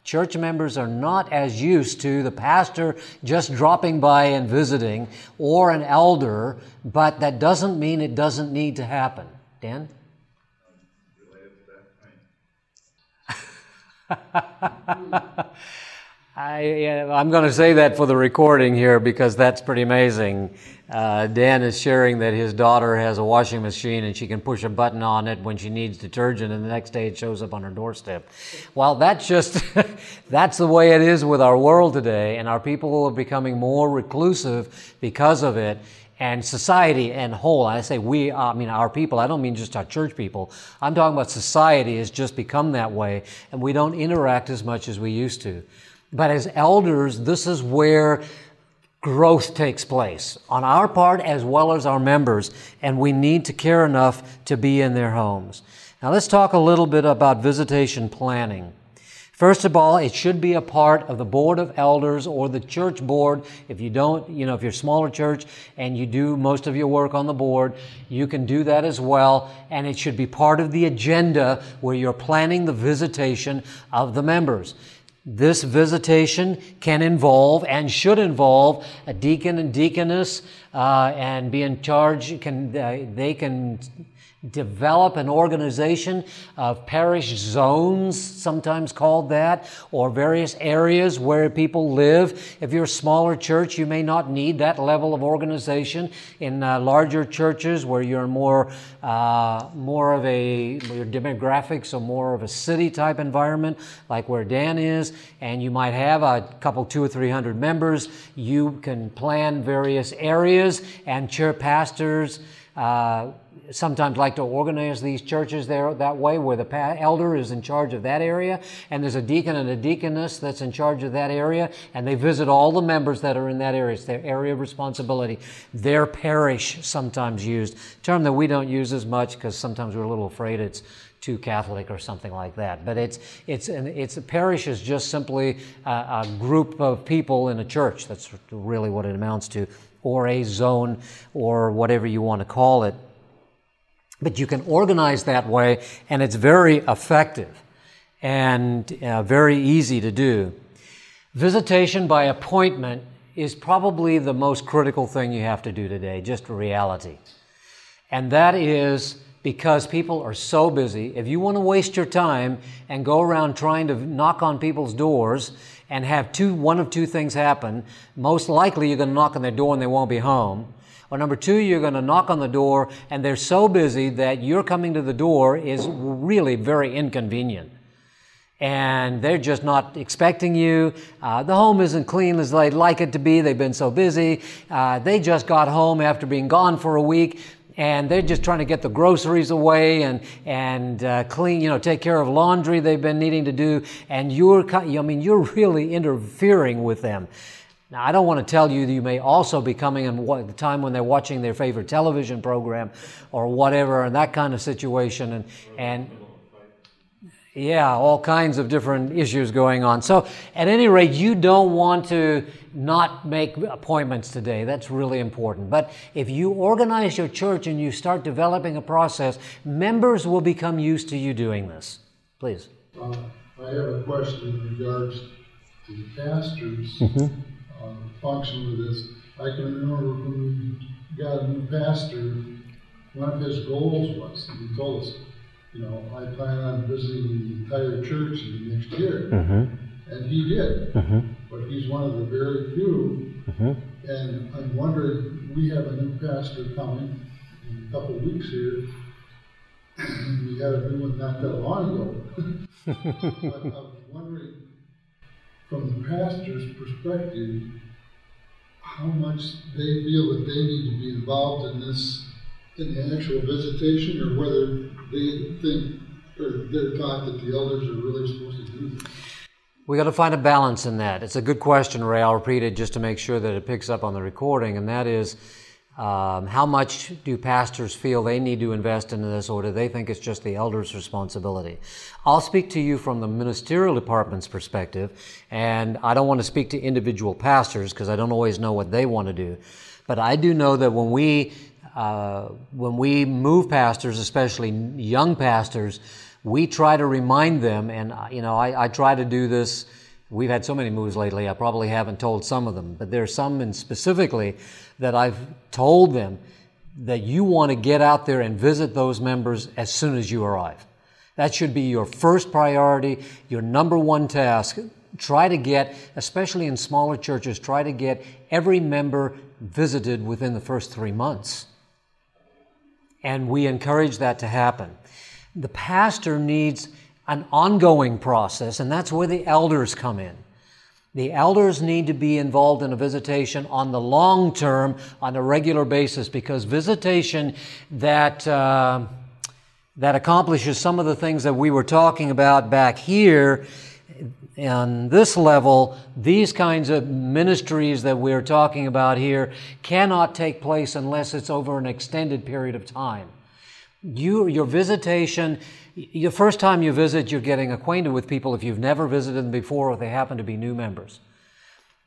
Church members are not as used to the pastor just dropping by and visiting or an elder, but that doesn't mean it doesn't need to happen. Dan? I, am going to say that for the recording here because that's pretty amazing. Uh, Dan is sharing that his daughter has a washing machine and she can push a button on it when she needs detergent, and the next day it shows up on her doorstep. Well, that's just that's the way it is with our world today, and our people are becoming more reclusive because of it. And society and whole, I say we, I mean our people, I don't mean just our church people. I'm talking about society has just become that way, and we don't interact as much as we used to. But as elders, this is where growth takes place on our part as well as our members, and we need to care enough to be in their homes. Now, let's talk a little bit about visitation planning. First of all, it should be a part of the board of elders or the church board. If you don't, you know, if you're a smaller church and you do most of your work on the board, you can do that as well. And it should be part of the agenda where you're planning the visitation of the members. This visitation can involve and should involve a deacon and deaconess uh, and be in charge. Can uh, they can develop an organization of parish zones, sometimes called that, or various areas where people live. If you're a smaller church, you may not need that level of organization. In uh, larger churches, where you're more uh, more of a your demographics or more of a city type environment, like where Dan is, and you might have a couple, two or three hundred members, you can plan various areas and chair pastors. Uh, sometimes like to organize these churches there that way where the elder is in charge of that area and there's a deacon and a deaconess that's in charge of that area and they visit all the members that are in that area it's their area of responsibility their parish sometimes used term that we don't use as much because sometimes we're a little afraid it's too Catholic or something like that. But it's it's an, it's a parish is just simply a, a, group of people in a church. That's really what it amounts to, or a zone, or whatever you want to call it. But you can organize that way, and it's very effective and uh, very easy to do. Visitation by appointment is probably the most critical thing you have to do today, just reality. And that is because people are so busy. If you want to waste your time and go around trying to knock on people's doors and have two, one of two things happen, most likely you're going to knock on their door and they won't be home. Or number two, you're going to knock on the door and they're so busy that your coming to the door is really very inconvenient. And they're just not expecting you. Uh, the home isn't clean as they'd like it to be. They've been so busy. Uh, they just got home after being gone for a week and they're just trying to get the groceries away and and uh, clean, you know, take care of laundry they've been needing to do, and you're, I mean, you're really interfering with them. Now, I don't want to tell you that you may also be coming in the time when they're watching their favorite television program or whatever, and that kind of situation, and and yeah, all kinds of different issues going on. So, at any rate, you don't want to not make appointments today. That's really important. But if you organize your church and you start developing a process, members will become used to you doing this. Please. Uh, I have a question in regards to the pastors' mm-hmm. Uh, function with this. I can remember when we got a new pastor, one of his goals was, he told us, you know, I plan on visiting the entire church in the next year. Mm-hmm. And he did. Mm-hmm. But he's one of the very few. Mm-hmm. And I'm wondering, we have a new pastor coming in a couple of weeks here. we had a new one not that long ago. but wondering, from the pastor's perspective, how much they feel that they need to be involved in this, in the actual visitation, or whether they think or they're taught that the elders are really supposed to do this. We got to find a balance in that. It's a good question, Ray. I'll repeat it just to make sure that it picks up on the recording, and that is um, how much do pastors feel they need to invest into this, or do they think it's just the elders' responsibility? I'll speak to you from the ministerial department's perspective, and I don't want to speak to individual pastors because I don't always know what they want to do. But I do know that when we uh, when we move pastors, especially young pastors, we try to remind them, and uh, you know, I, I, try to do this. We've had so many moves lately, I probably haven't told some of them, but there's some and specifically that I've told them that you want to get out there and visit those members as soon as you arrive. That should be your first priority, your number one task. Try to get, especially in smaller churches, try to get every member visited within the first three months. And we encourage that to happen. The pastor needs an ongoing process, and that's where the elders come in. The elders need to be involved in a visitation on the long term, on a regular basis, because visitation that, uh, that accomplishes some of the things that we were talking about back here on this level, these kinds of ministries that we're talking about here cannot take place unless it's over an extended period of time. You, your visitation, the first time you visit, you're getting acquainted with people if you've never visited them before or they happen to be new members.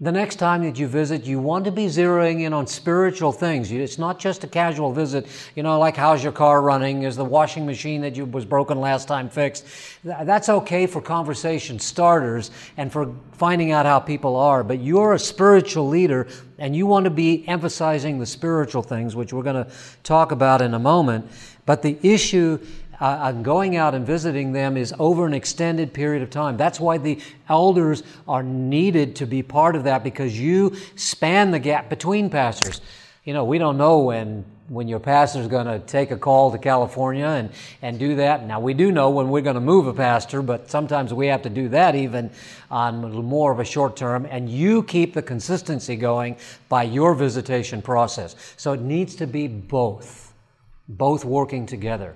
The next time that you visit, you want to be zeroing in on spiritual things. It's not just a casual visit, you know, like how's your car running? Is the washing machine that you was broken last time fixed? That's okay for conversation starters and for finding out how people are. But you're a spiritual leader and you want to be emphasizing the spiritual things, which we're going to talk about in a moment. But the issue uh, going out and visiting them is over an extended period of time. That's why the elders are needed to be part of that because you span the gap between pastors. You know, we don't know when when your pastor is going to take a call to California and, and do that. Now, we do know when we're going to move a pastor, but sometimes we have to do that even on more of a short term. And you keep the consistency going by your visitation process. So it needs to be both, both working together.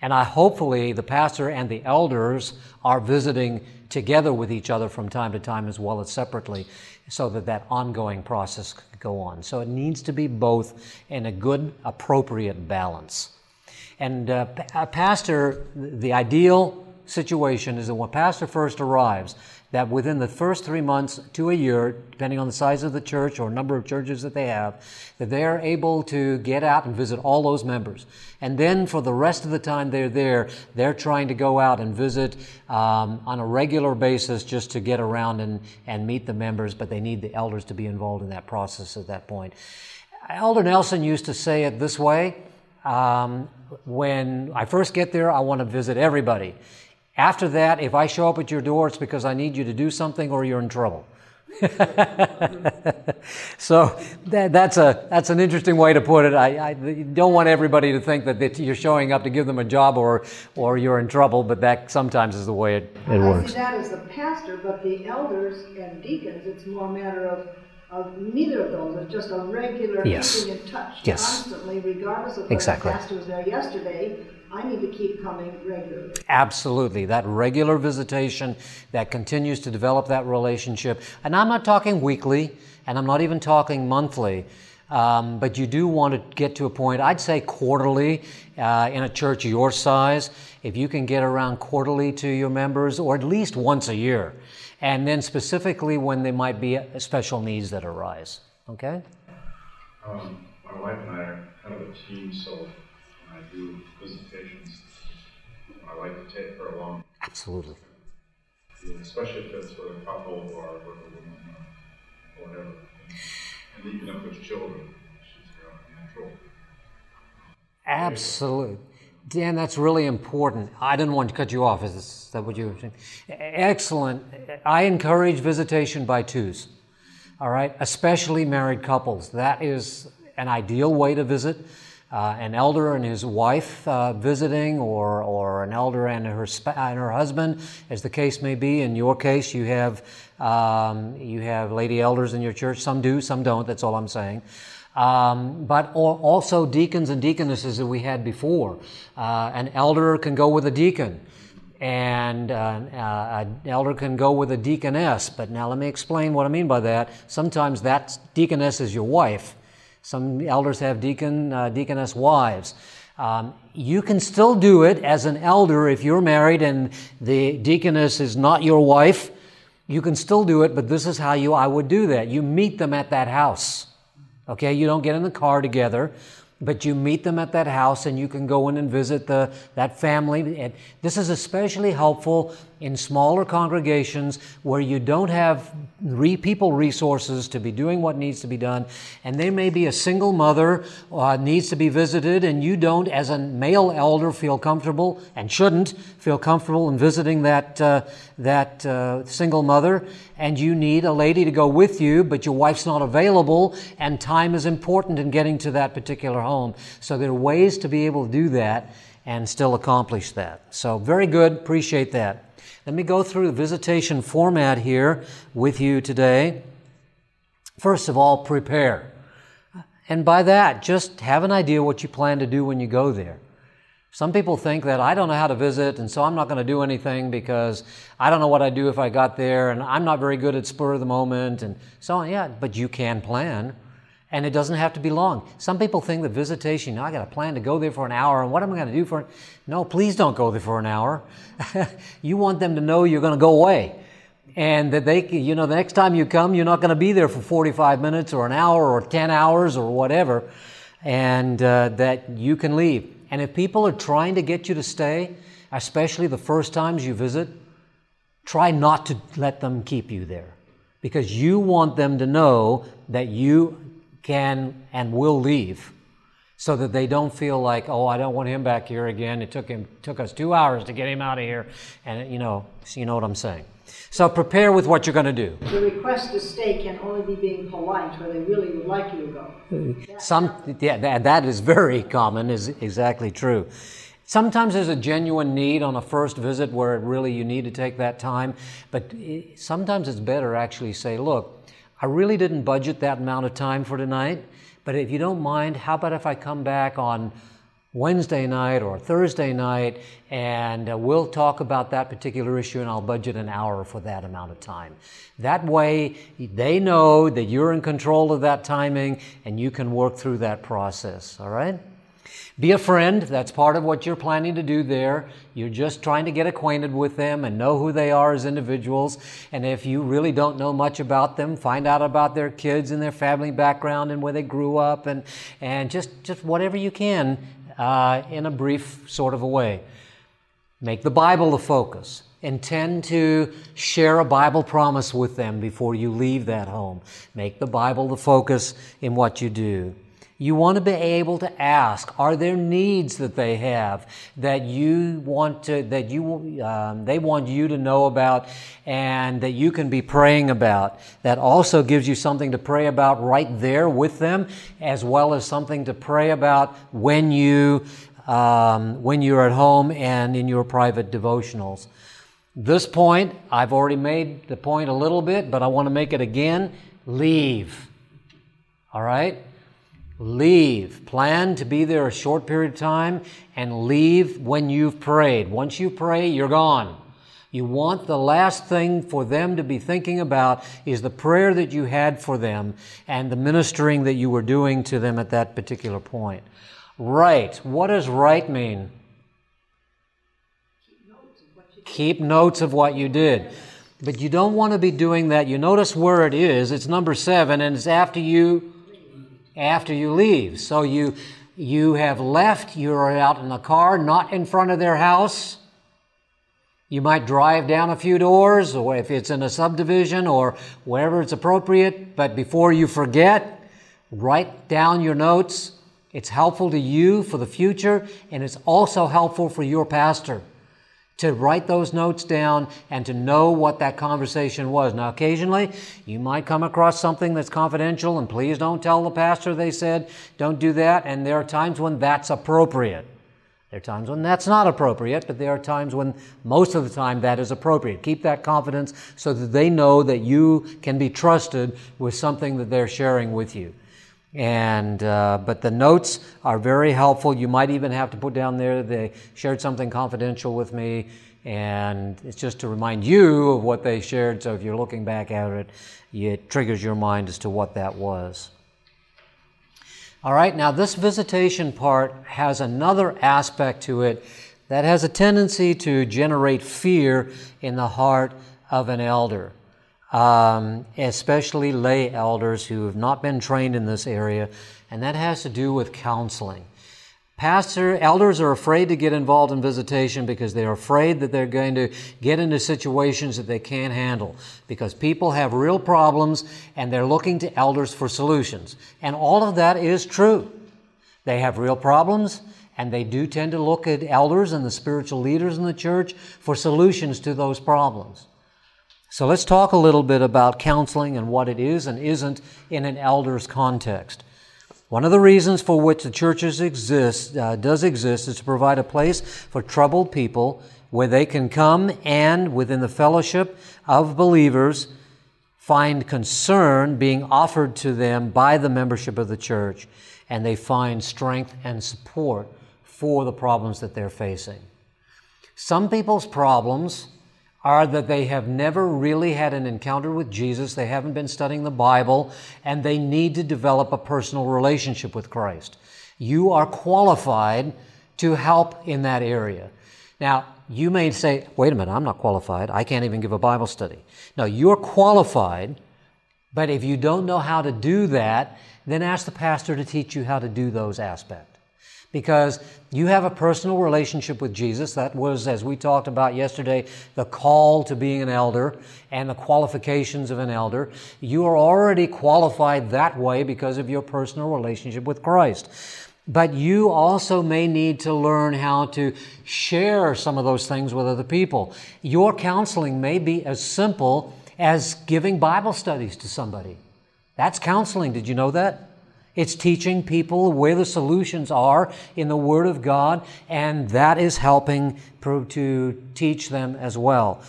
And I hopefully the pastor and the elders are visiting together with each other from time to time as well as separately so that that ongoing process can go on. So it needs to be both in a good, appropriate balance. And uh, a pastor, the ideal situation is that when pastor first arrives, that within the first three months to a year, depending on the size of the church or number of churches that they have, that they are able to get out and visit all those members. And then for the rest of the time they're there, they're trying to go out and visit um, on a regular basis just to get around and, and meet the members, but they need the elders to be involved in that process at that point. Elder Nelson used to say it this way. Um, when I first get there, I want to visit everybody. After that, if I show up at your door, it's because I need you to do something or you're in trouble. so that, that's a that's an interesting way to put it. I, I don't want everybody to think that you're showing up to give them a job or or you're in trouble, but that sometimes is the way it, it works. I see that as the pastor, but the elders and deacons, it's more a matter of of neither of those. It's just a regular yes. keeping in touch yes. constantly, regardless of whether exactly. the pastor was there yesterday. I need to keep coming regularly. Absolutely. That regular visitation that continues to develop that relationship. And I'm not talking weekly, and I'm not even talking monthly. Um, but you do want to get to a point, I'd say quarterly uh, in a church your size. If you can get around quarterly to your members, or at least once a year, and then specifically when there might be special needs that arise. Okay? Um, my wife and I are kind of a team, so when I do visitations, I like to take her along. Absolutely. Especially if it's with a couple or with a woman or whatever. And even if it's children, she's very natural. Absolutely. Dan, that's really important. I didn't want to cut you off. Is that what you were saying? Excellent. I encourage visitation by twos. All right, especially married couples. That is an ideal way to visit. Uh, an elder and his wife uh, visiting, or, or an elder and her, sp- and her husband, as the case may be. In your case, you have, um, you have lady elders in your church. Some do, some don't. That's all I'm saying. Um, but also deacons and deaconesses that we had before. Uh, an elder can go with a deacon, and uh, uh, an elder can go with a deaconess. But now let me explain what I mean by that. Sometimes that deaconess is your wife. Some elders have deacon, uh, deaconess wives. Um, you can still do it as an elder if you're married and the deaconess is not your wife. You can still do it, but this is how you I would do that. You meet them at that house. Okay, you don't get in the car together, but you meet them at that house and you can go in and visit the, that family. And this is especially helpful in smaller congregations where you don't have re- people resources to be doing what needs to be done, and there may be a single mother uh, needs to be visited, and you don't, as a male elder, feel comfortable and shouldn't feel comfortable in visiting that uh, that uh, single mother, and you need a lady to go with you, but your wife's not available, and time is important in getting to that particular home. So there are ways to be able to do that and still accomplish that. So very good, appreciate that. Let me go through the visitation format here with you today. First of all, prepare. And by that, just have an idea what you plan to do when you go there. Some people think that I don't know how to visit, and so I'm not going to do anything because I don't know what I'd do if I got there, and I'm not very good at spur of the moment, and so on. Yeah, but you can plan and it doesn't have to be long. Some people think that visitation, you know, I got a plan to go there for an hour, and what am I going to do for it? No, please don't go there for an hour. you want them to know you're going to go away. And that they, you know, the next time you come, you're not going to be there for 45 minutes or an hour or 10 hours or whatever, and uh, that you can leave. And if people are trying to get you to stay, especially the first times you visit, try not to let them keep you there because you want them to know that you can and will leave so that they don't feel like, oh, I don't want him back here again. It took him took us two hours to get him out of here, and you know, so you know what I'm saying. So prepare with what you're going to do. The request to stay can only be being polite, where they really would like you to go. Some, yeah, that, that is very common. Is exactly true. Sometimes there's a genuine need on a first visit where really you need to take that time, but eh, sometimes it's better actually say, look, I really didn't budget that amount of time for tonight, but if you don't mind, how about if I come back on Wednesday night or Thursday night and uh, we'll talk about that particular issue and I'll budget an hour for that amount of time. That way they know that you're in control of that timing and you can work through that process, all right? Be a friend. That's part of what you're planning to do there. You're just trying to get acquainted with them and know who they are as individuals. And if you really don't know much about them, find out about their kids and their family background and where they grew up and, and just, just whatever you can uh, in a brief sort of a way. Make the Bible the focus. Intend to share a Bible promise with them before you leave that home. Make the Bible the focus in what you do You want to be able to ask, are there needs that they have that you want to, that you, um, they want you to know about and that you can be praying about? That also gives you something to pray about right there with them, as well as something to pray about when you, um, when you're at home and in your private devotionals. This point, I've already made the point a little bit, but I want to make it again. Leave. All right? Leave. Plan to be there a short period of time and leave when you've prayed. Once you pray, you're gone. You want the last thing for them to be thinking about is the prayer that you had for them and the ministering that you were doing to them at that particular point. Right. What does right mean? Keep notes of what you did. But you don't want to be doing that. You notice where it is. It's number seven, and it's after you after you leave. So you you have left, you're out in the car, not in front of their house. You might drive down a few doors, or if it's in a subdivision or wherever it's appropriate, but before you forget, write down your notes. It's helpful to you for the future, and it's also helpful for your pastor to write those notes down and to know what that conversation was. Now, occasionally, you might come across something that's confidential, and please don't tell the pastor they said, don't do that. And there are times when that's appropriate. There are times when that's not appropriate, but there are times when most of the time that is appropriate. Keep that confidence so that they know that you can be trusted with something that they're sharing with you. And uh, but the notes are very helpful. You might even have to put down there they shared something confidential with me, and it's just to remind you of what they shared. So if you're looking back at it, it triggers your mind as to what that was. All right, now this visitation part has another aspect to it that has a tendency to generate fear in the heart of an elder um, especially lay elders who have not been trained in this area, and that has to do with counseling. Pastor, elders are afraid to get involved in visitation because they're afraid that they're going to get into situations that they can't handle because people have real problems and they're looking to elders for solutions. And all of that is true. They have real problems and they do tend to look at elders and the spiritual leaders in the church for solutions to those problems. So let's talk a little bit about counseling and what it is and isn't in an elder's context. One of the reasons for which the churches exist, uh, does exist, is to provide a place for troubled people where they can come and, within the fellowship of believers, find concern being offered to them by the membership of the church, and they find strength and support for the problems that they're facing. Some people's problems are that they have never really had an encounter with Jesus, they haven't been studying the Bible, and they need to develop a personal relationship with Christ. You are qualified to help in that area. Now, you may say, wait a minute, I'm not qualified. I can't even give a Bible study. No, you're qualified, but if you don't know how to do that, then ask the pastor to teach you how to do those aspects because you have a personal relationship with Jesus. That was, as we talked about yesterday, the call to being an elder and the qualifications of an elder. You are already qualified that way because of your personal relationship with Christ. But you also may need to learn how to share some of those things with other people. Your counseling may be as simple as giving Bible studies to somebody. That's counseling. Did you know that? It's teaching people where the solutions are in the Word of God, and that is helping to teach them as well.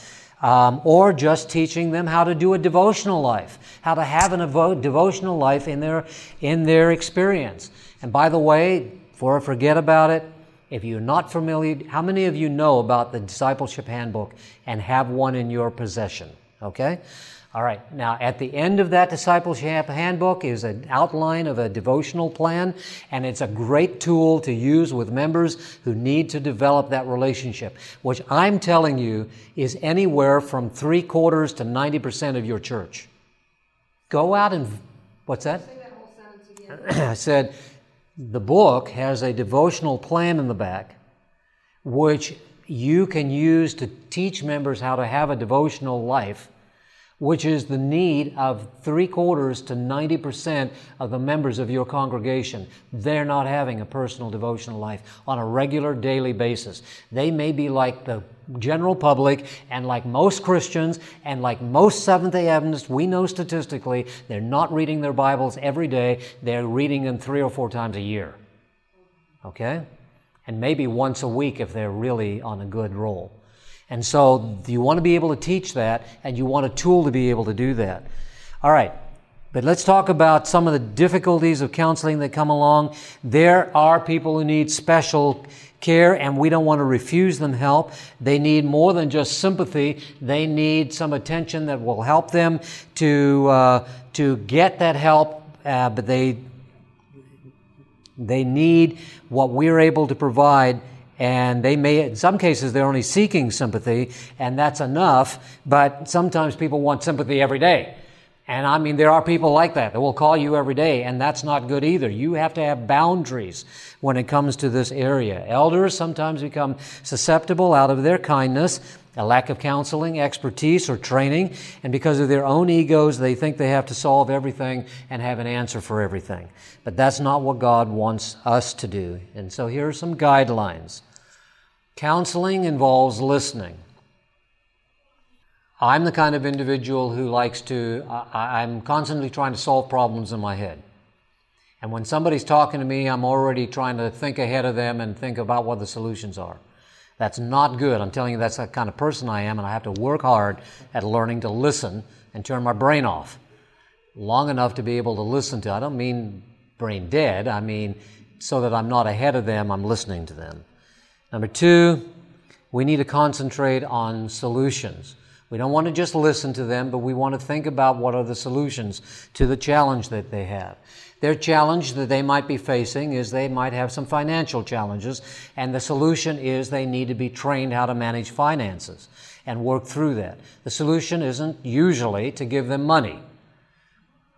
Um, or just teaching them how to do a devotional life, how to have a evo- devotional life in their, in their experience. And by the way, before I forget about it, if you're not familiar, how many of you know about the discipleship handbook and have one in your possession? Okay? All right, now at the end of that discipleship handbook is an outline of a devotional plan, and it's a great tool to use with members who need to develop that relationship, which I'm telling you is anywhere from three quarters to 90% of your church. Go out and, what's that? I said, the book has a devotional plan in the back, which you can use to teach members how to have a devotional life which is the need of three quarters to 90% of the members of your congregation. They're not having a personal devotional life on a regular daily basis. They may be like the general public and like most Christians and like most Seventh day Adventists, we know statistically they're not reading their Bibles every day, they're reading them three or four times a year. Okay? And maybe once a week if they're really on a good roll. And so you want to be able to teach that, and you want a tool to be able to do that. All right. But let's talk about some of the difficulties of counseling that come along. There are people who need special care, and we don't want to refuse them help. They need more than just sympathy. They need some attention that will help them to uh, to get that help. Uh, but they they need what we're able to provide and they may, in some cases, they're only seeking sympathy, and that's enough, but sometimes people want sympathy every day. And I mean, there are people like that that will call you every day, and that's not good either. You have to have boundaries when it comes to this area. Elders sometimes become susceptible out of their kindness, a lack of counseling, expertise, or training, and because of their own egos, they think they have to solve everything and have an answer for everything. But that's not what God wants us to do. And so here are some guidelines. Counseling involves listening. I'm the kind of individual who likes to, I, am constantly trying to solve problems in my head. And when somebody's talking to me, I'm already trying to think ahead of them and think about what the solutions are. That's not good. I'm telling you, that's the kind of person I am, and I have to work hard at learning to listen and turn my brain off long enough to be able to listen to. I don't mean brain dead, I mean so that I'm not ahead of them, I'm listening to them. Number two, we need to concentrate on solutions. We don't want to just listen to them, but we want to think about what are the solutions to the challenge that they have. Their challenge that they might be facing is they might have some financial challenges, and the solution is they need to be trained how to manage finances and work through that. The solution isn't usually to give them money.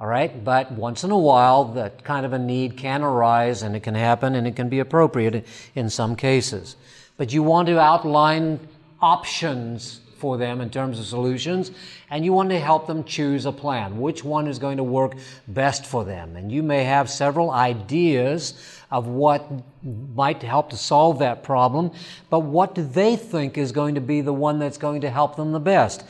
All right, but once in a while, that kind of a need can arise and it can happen and it can be appropriate in some cases. But you want to outline options for them in terms of solutions and you want to help them choose a plan. Which one is going to work best for them? And you may have several ideas of what might help to solve that problem, but what do they think is going to be the one that's going to help them the best?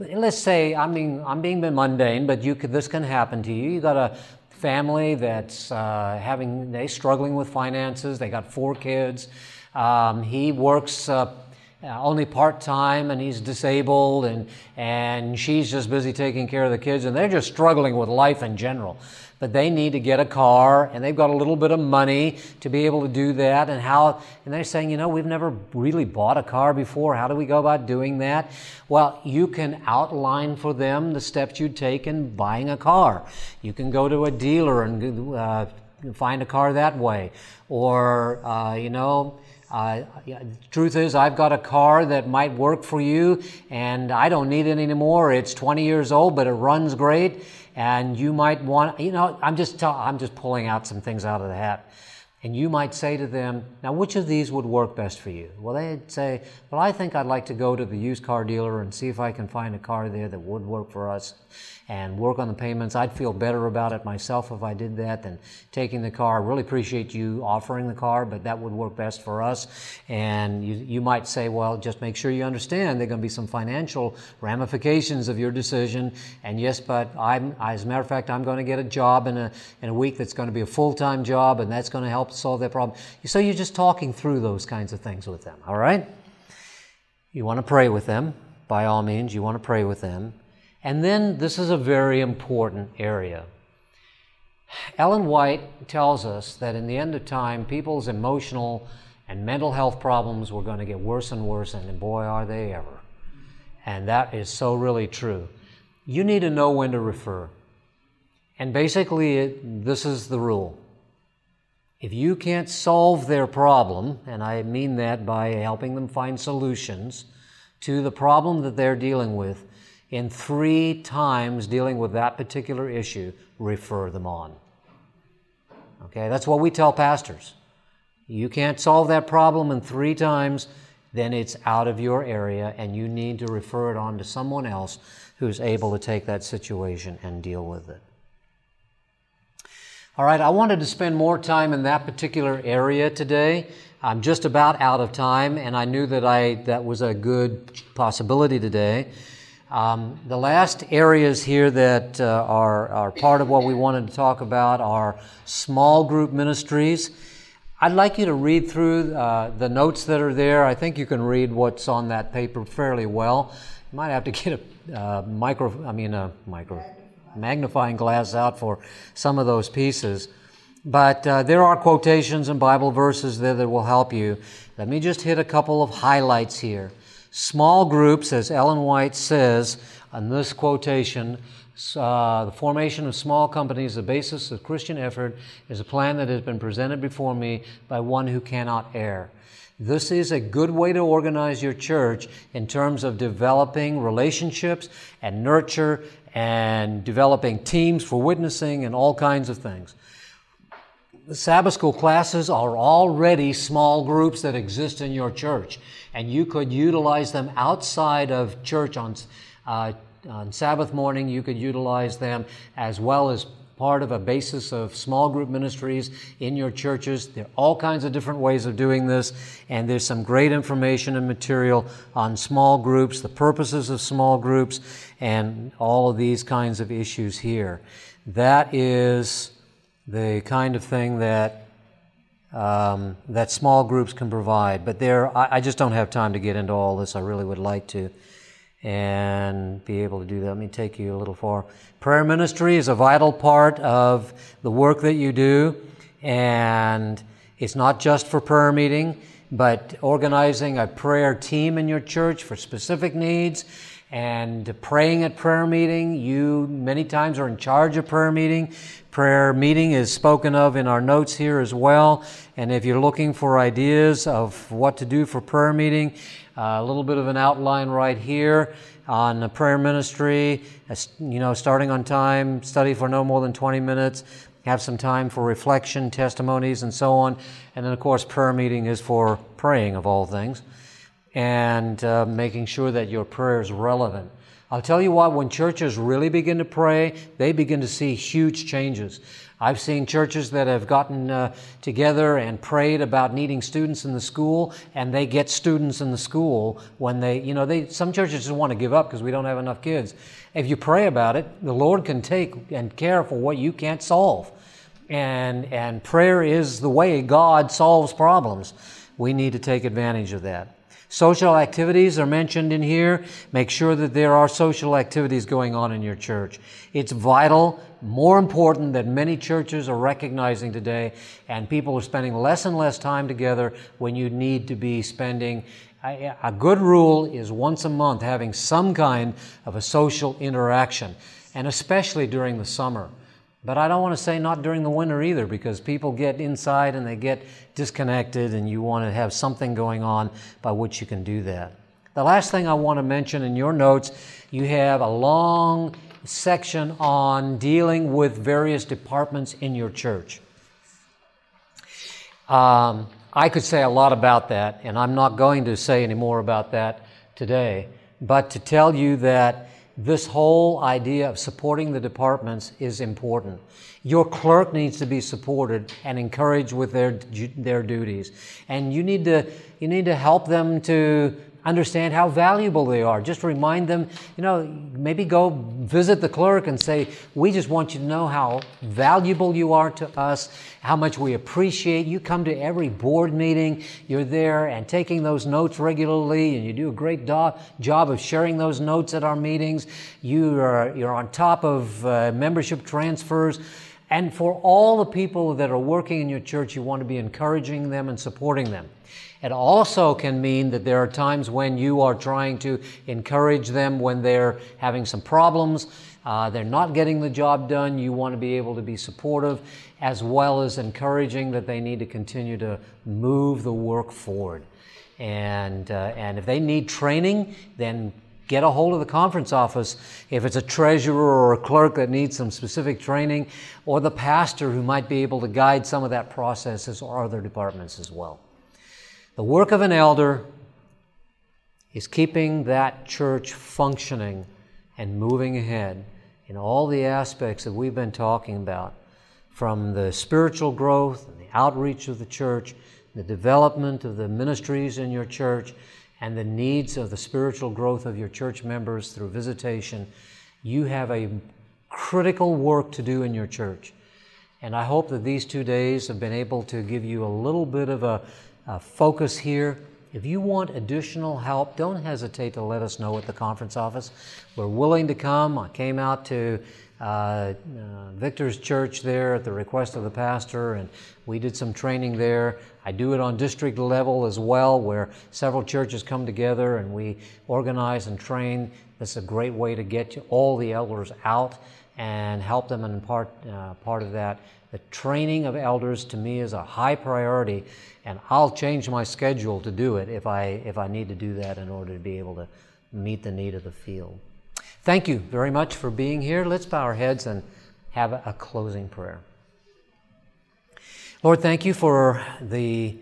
Let's say, I mean, I'm being mundane, but you could, this can happen to you. You got a family that's uh, having, they struggling with finances. They got four kids. Um, he works uh, only part time and he's disabled, and, and she's just busy taking care of the kids, and they're just struggling with life in general. But they need to get a car and they've got a little bit of money to be able to do that and how and they're saying you know we've never really bought a car before. How do we go about doing that? Well you can outline for them the steps you'd take in buying a car. You can go to a dealer and uh, find a car that way. Or uh, you know uh, the truth is, I've got a car that might work for you, and I don't need it anymore. It's 20 years old, but it runs great and you might want, you know, I'm just I'm just pulling out some things out of the hat. And you might say to them, now which of these would work best for you? Well, they'd say, well, I think I'd like to go to the used car dealer and see if I can find a car there that would work for us and work on the payments. I'd feel better about it myself if I did that than taking the car. I really appreciate you offering the car, but that would work best for us. And you, you might say, well, just make sure you understand there are going to be some financial ramifications of your decision. And yes, but I'm, as a matter of fact, I'm going to get a job in a, in a week that's going to be a full-time job and that's going to help solve that problem. So you're just talking through those kinds of things with them, all right? You want to pray with them, by all means, you want to pray with them. And then this is a very important area. Ellen White tells us that in the end of time, people's emotional and mental health problems were going to get worse and worse, and boy, are they ever. And that is so really true. You need to know when to refer. And basically, it, this is the rule. If you can't solve their problem, and I mean that by helping them find solutions to the problem that they're dealing with, in three times dealing with that particular issue, refer them on. Okay, that's what we tell pastors. You can't solve that problem in three times, then it's out of your area and you need to refer it on to someone else who's able to take that situation and deal with it. All right, I wanted to spend more time in that particular area today. I'm just about out of time, and I knew that I that was a good possibility today. Um, the last areas here that uh, are, are part of what we wanted to talk about are small group ministries. I'd like you to read through uh, the notes that are there. I think you can read what's on that paper fairly well. You might have to get a uh, micro, I mean a micro, magnifying glass out for some of those pieces. But uh, there are quotations and Bible verses there that will help you. Let me just hit a couple of highlights here. Small groups, as Ellen White says on this quotation, uh, the formation of small companies, the basis of Christian effort, is a plan that has been presented before me by one who cannot err. This is a good way to organize your church in terms of developing relationships and nurture and developing teams for witnessing and all kinds of things. The Sabbath school classes are already small groups that exist in your church, and you could utilize them outside of church on, uh, on Sabbath morning. You could utilize them as well as part of a basis of small group ministries in your churches. There are all kinds of different ways of doing this, and there's some great information and material on small groups, the purposes of small groups, and all of these kinds of issues here. That is the kind of thing that um, that small groups can provide. But there, I, I, just don't have time to get into all this. I really would like to, and be able to do that. Let me take you a little far. Prayer ministry is a vital part of the work that you do, and it's not just for prayer meeting, but organizing a prayer team in your church for specific needs and praying at prayer meeting. You many times are in charge of prayer meeting. Prayer meeting is spoken of in our notes here as well. And if you're looking for ideas of what to do for prayer meeting, uh, a little bit of an outline right here on the prayer ministry. You know, starting on time, study for no more than 20 minutes, have some time for reflection, testimonies, and so on. And then, of course, prayer meeting is for praying of all things and uh, making sure that your prayer is relevant. I'll tell you what, when churches really begin to pray, they begin to see huge changes. I've seen churches that have gotten uh, together and prayed about needing students in the school, and they get students in the school when they, you know, they, some churches just want to give up because we don't have enough kids. If you pray about it, the Lord can take and care for what you can't solve. And, and prayer is the way God solves problems. We need to take advantage of that. Social activities are mentioned in here. Make sure that there are social activities going on in your church. It's vital, more important than many churches are recognizing today, and people are spending less and less time together when you need to be spending. A good rule is once a month having some kind of a social interaction, and especially during the summer. But I don't want to say not during the winter either because people get inside and they get disconnected, and you want to have something going on by which you can do that. The last thing I want to mention in your notes, you have a long section on dealing with various departments in your church. Um, I could say a lot about that, and I'm not going to say any more about that today, but to tell you that this whole idea of supporting the departments is important. Your clerk needs to be supported and encouraged with their, their duties. And you need to, you need to help them to understand how valuable they are. Just remind them, you know, maybe go visit the clerk and say, We just want you to know how valuable you are to us, how much we appreciate. You come to every board meeting, you're there and taking those notes regularly, and you do a great do- job of sharing those notes at our meetings. You are, you're on top of uh, membership transfers. And for all the people that are working in your church, you want to be encouraging them and supporting them. It also can mean that there are times when you are trying to encourage them when they're having some problems, uh, they're not getting the job done. You want to be able to be supportive as well as encouraging that they need to continue to move the work forward. And, uh, and if they need training, then get a hold of the conference office if it's a treasurer or a clerk that needs some specific training, or the pastor who might be able to guide some of that processes or other departments as well. The work of an elder is keeping that church functioning and moving ahead in all the aspects that we've been talking about from the spiritual growth and the outreach of the church, the development of the ministries in your church, and the needs of the spiritual growth of your church members through visitation. You have a critical work to do in your church. And I hope that these two days have been able to give you a little bit of a, a focus here. If you want additional help, don't hesitate to let us know at the conference office. We're willing to come. I came out to uh, uh, Victor's church there at the request of the pastor, and we did some training there. I do it on district level as well, where several churches come together and we organize and train. This is a great way to get all the elders out and help them and part, uh, part of that. The training of elders to me is a high priority, and I'll change my schedule to do it if I, if I need to do that in order to be able to meet the need of the field. Thank you very much for being here. Let's bow our heads and have a closing prayer. Lord, thank you for the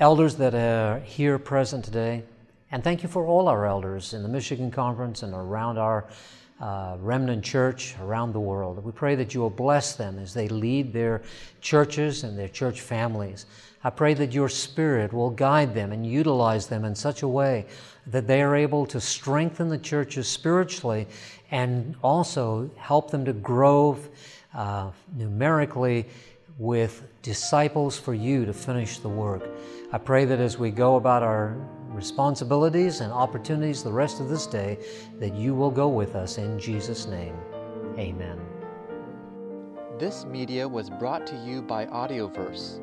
elders that are here present today. And thank you for all our elders in the Michigan Conference and around our uh, remnant church around the world. We pray that you will bless them as they lead their churches and their church families. I pray that your Spirit will guide them and utilize them in such a way that they are able to strengthen the churches spiritually and also help them to grow uh, numerically with disciples for you to finish the work. I pray that as we go about our responsibilities and opportunities the rest of this day, that you will go with us in Jesus' name. Amen. This media was brought to you by Audioverse,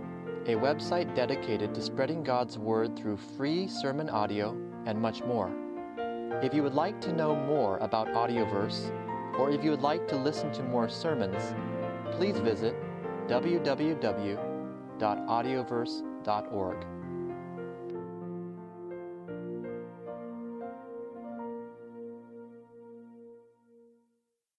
a website dedicated to spreading God's Word through free sermon audio and much more. If you would like to know more about Audioverse, or if you would like to listen to more sermons, please visit www.audioverse.org.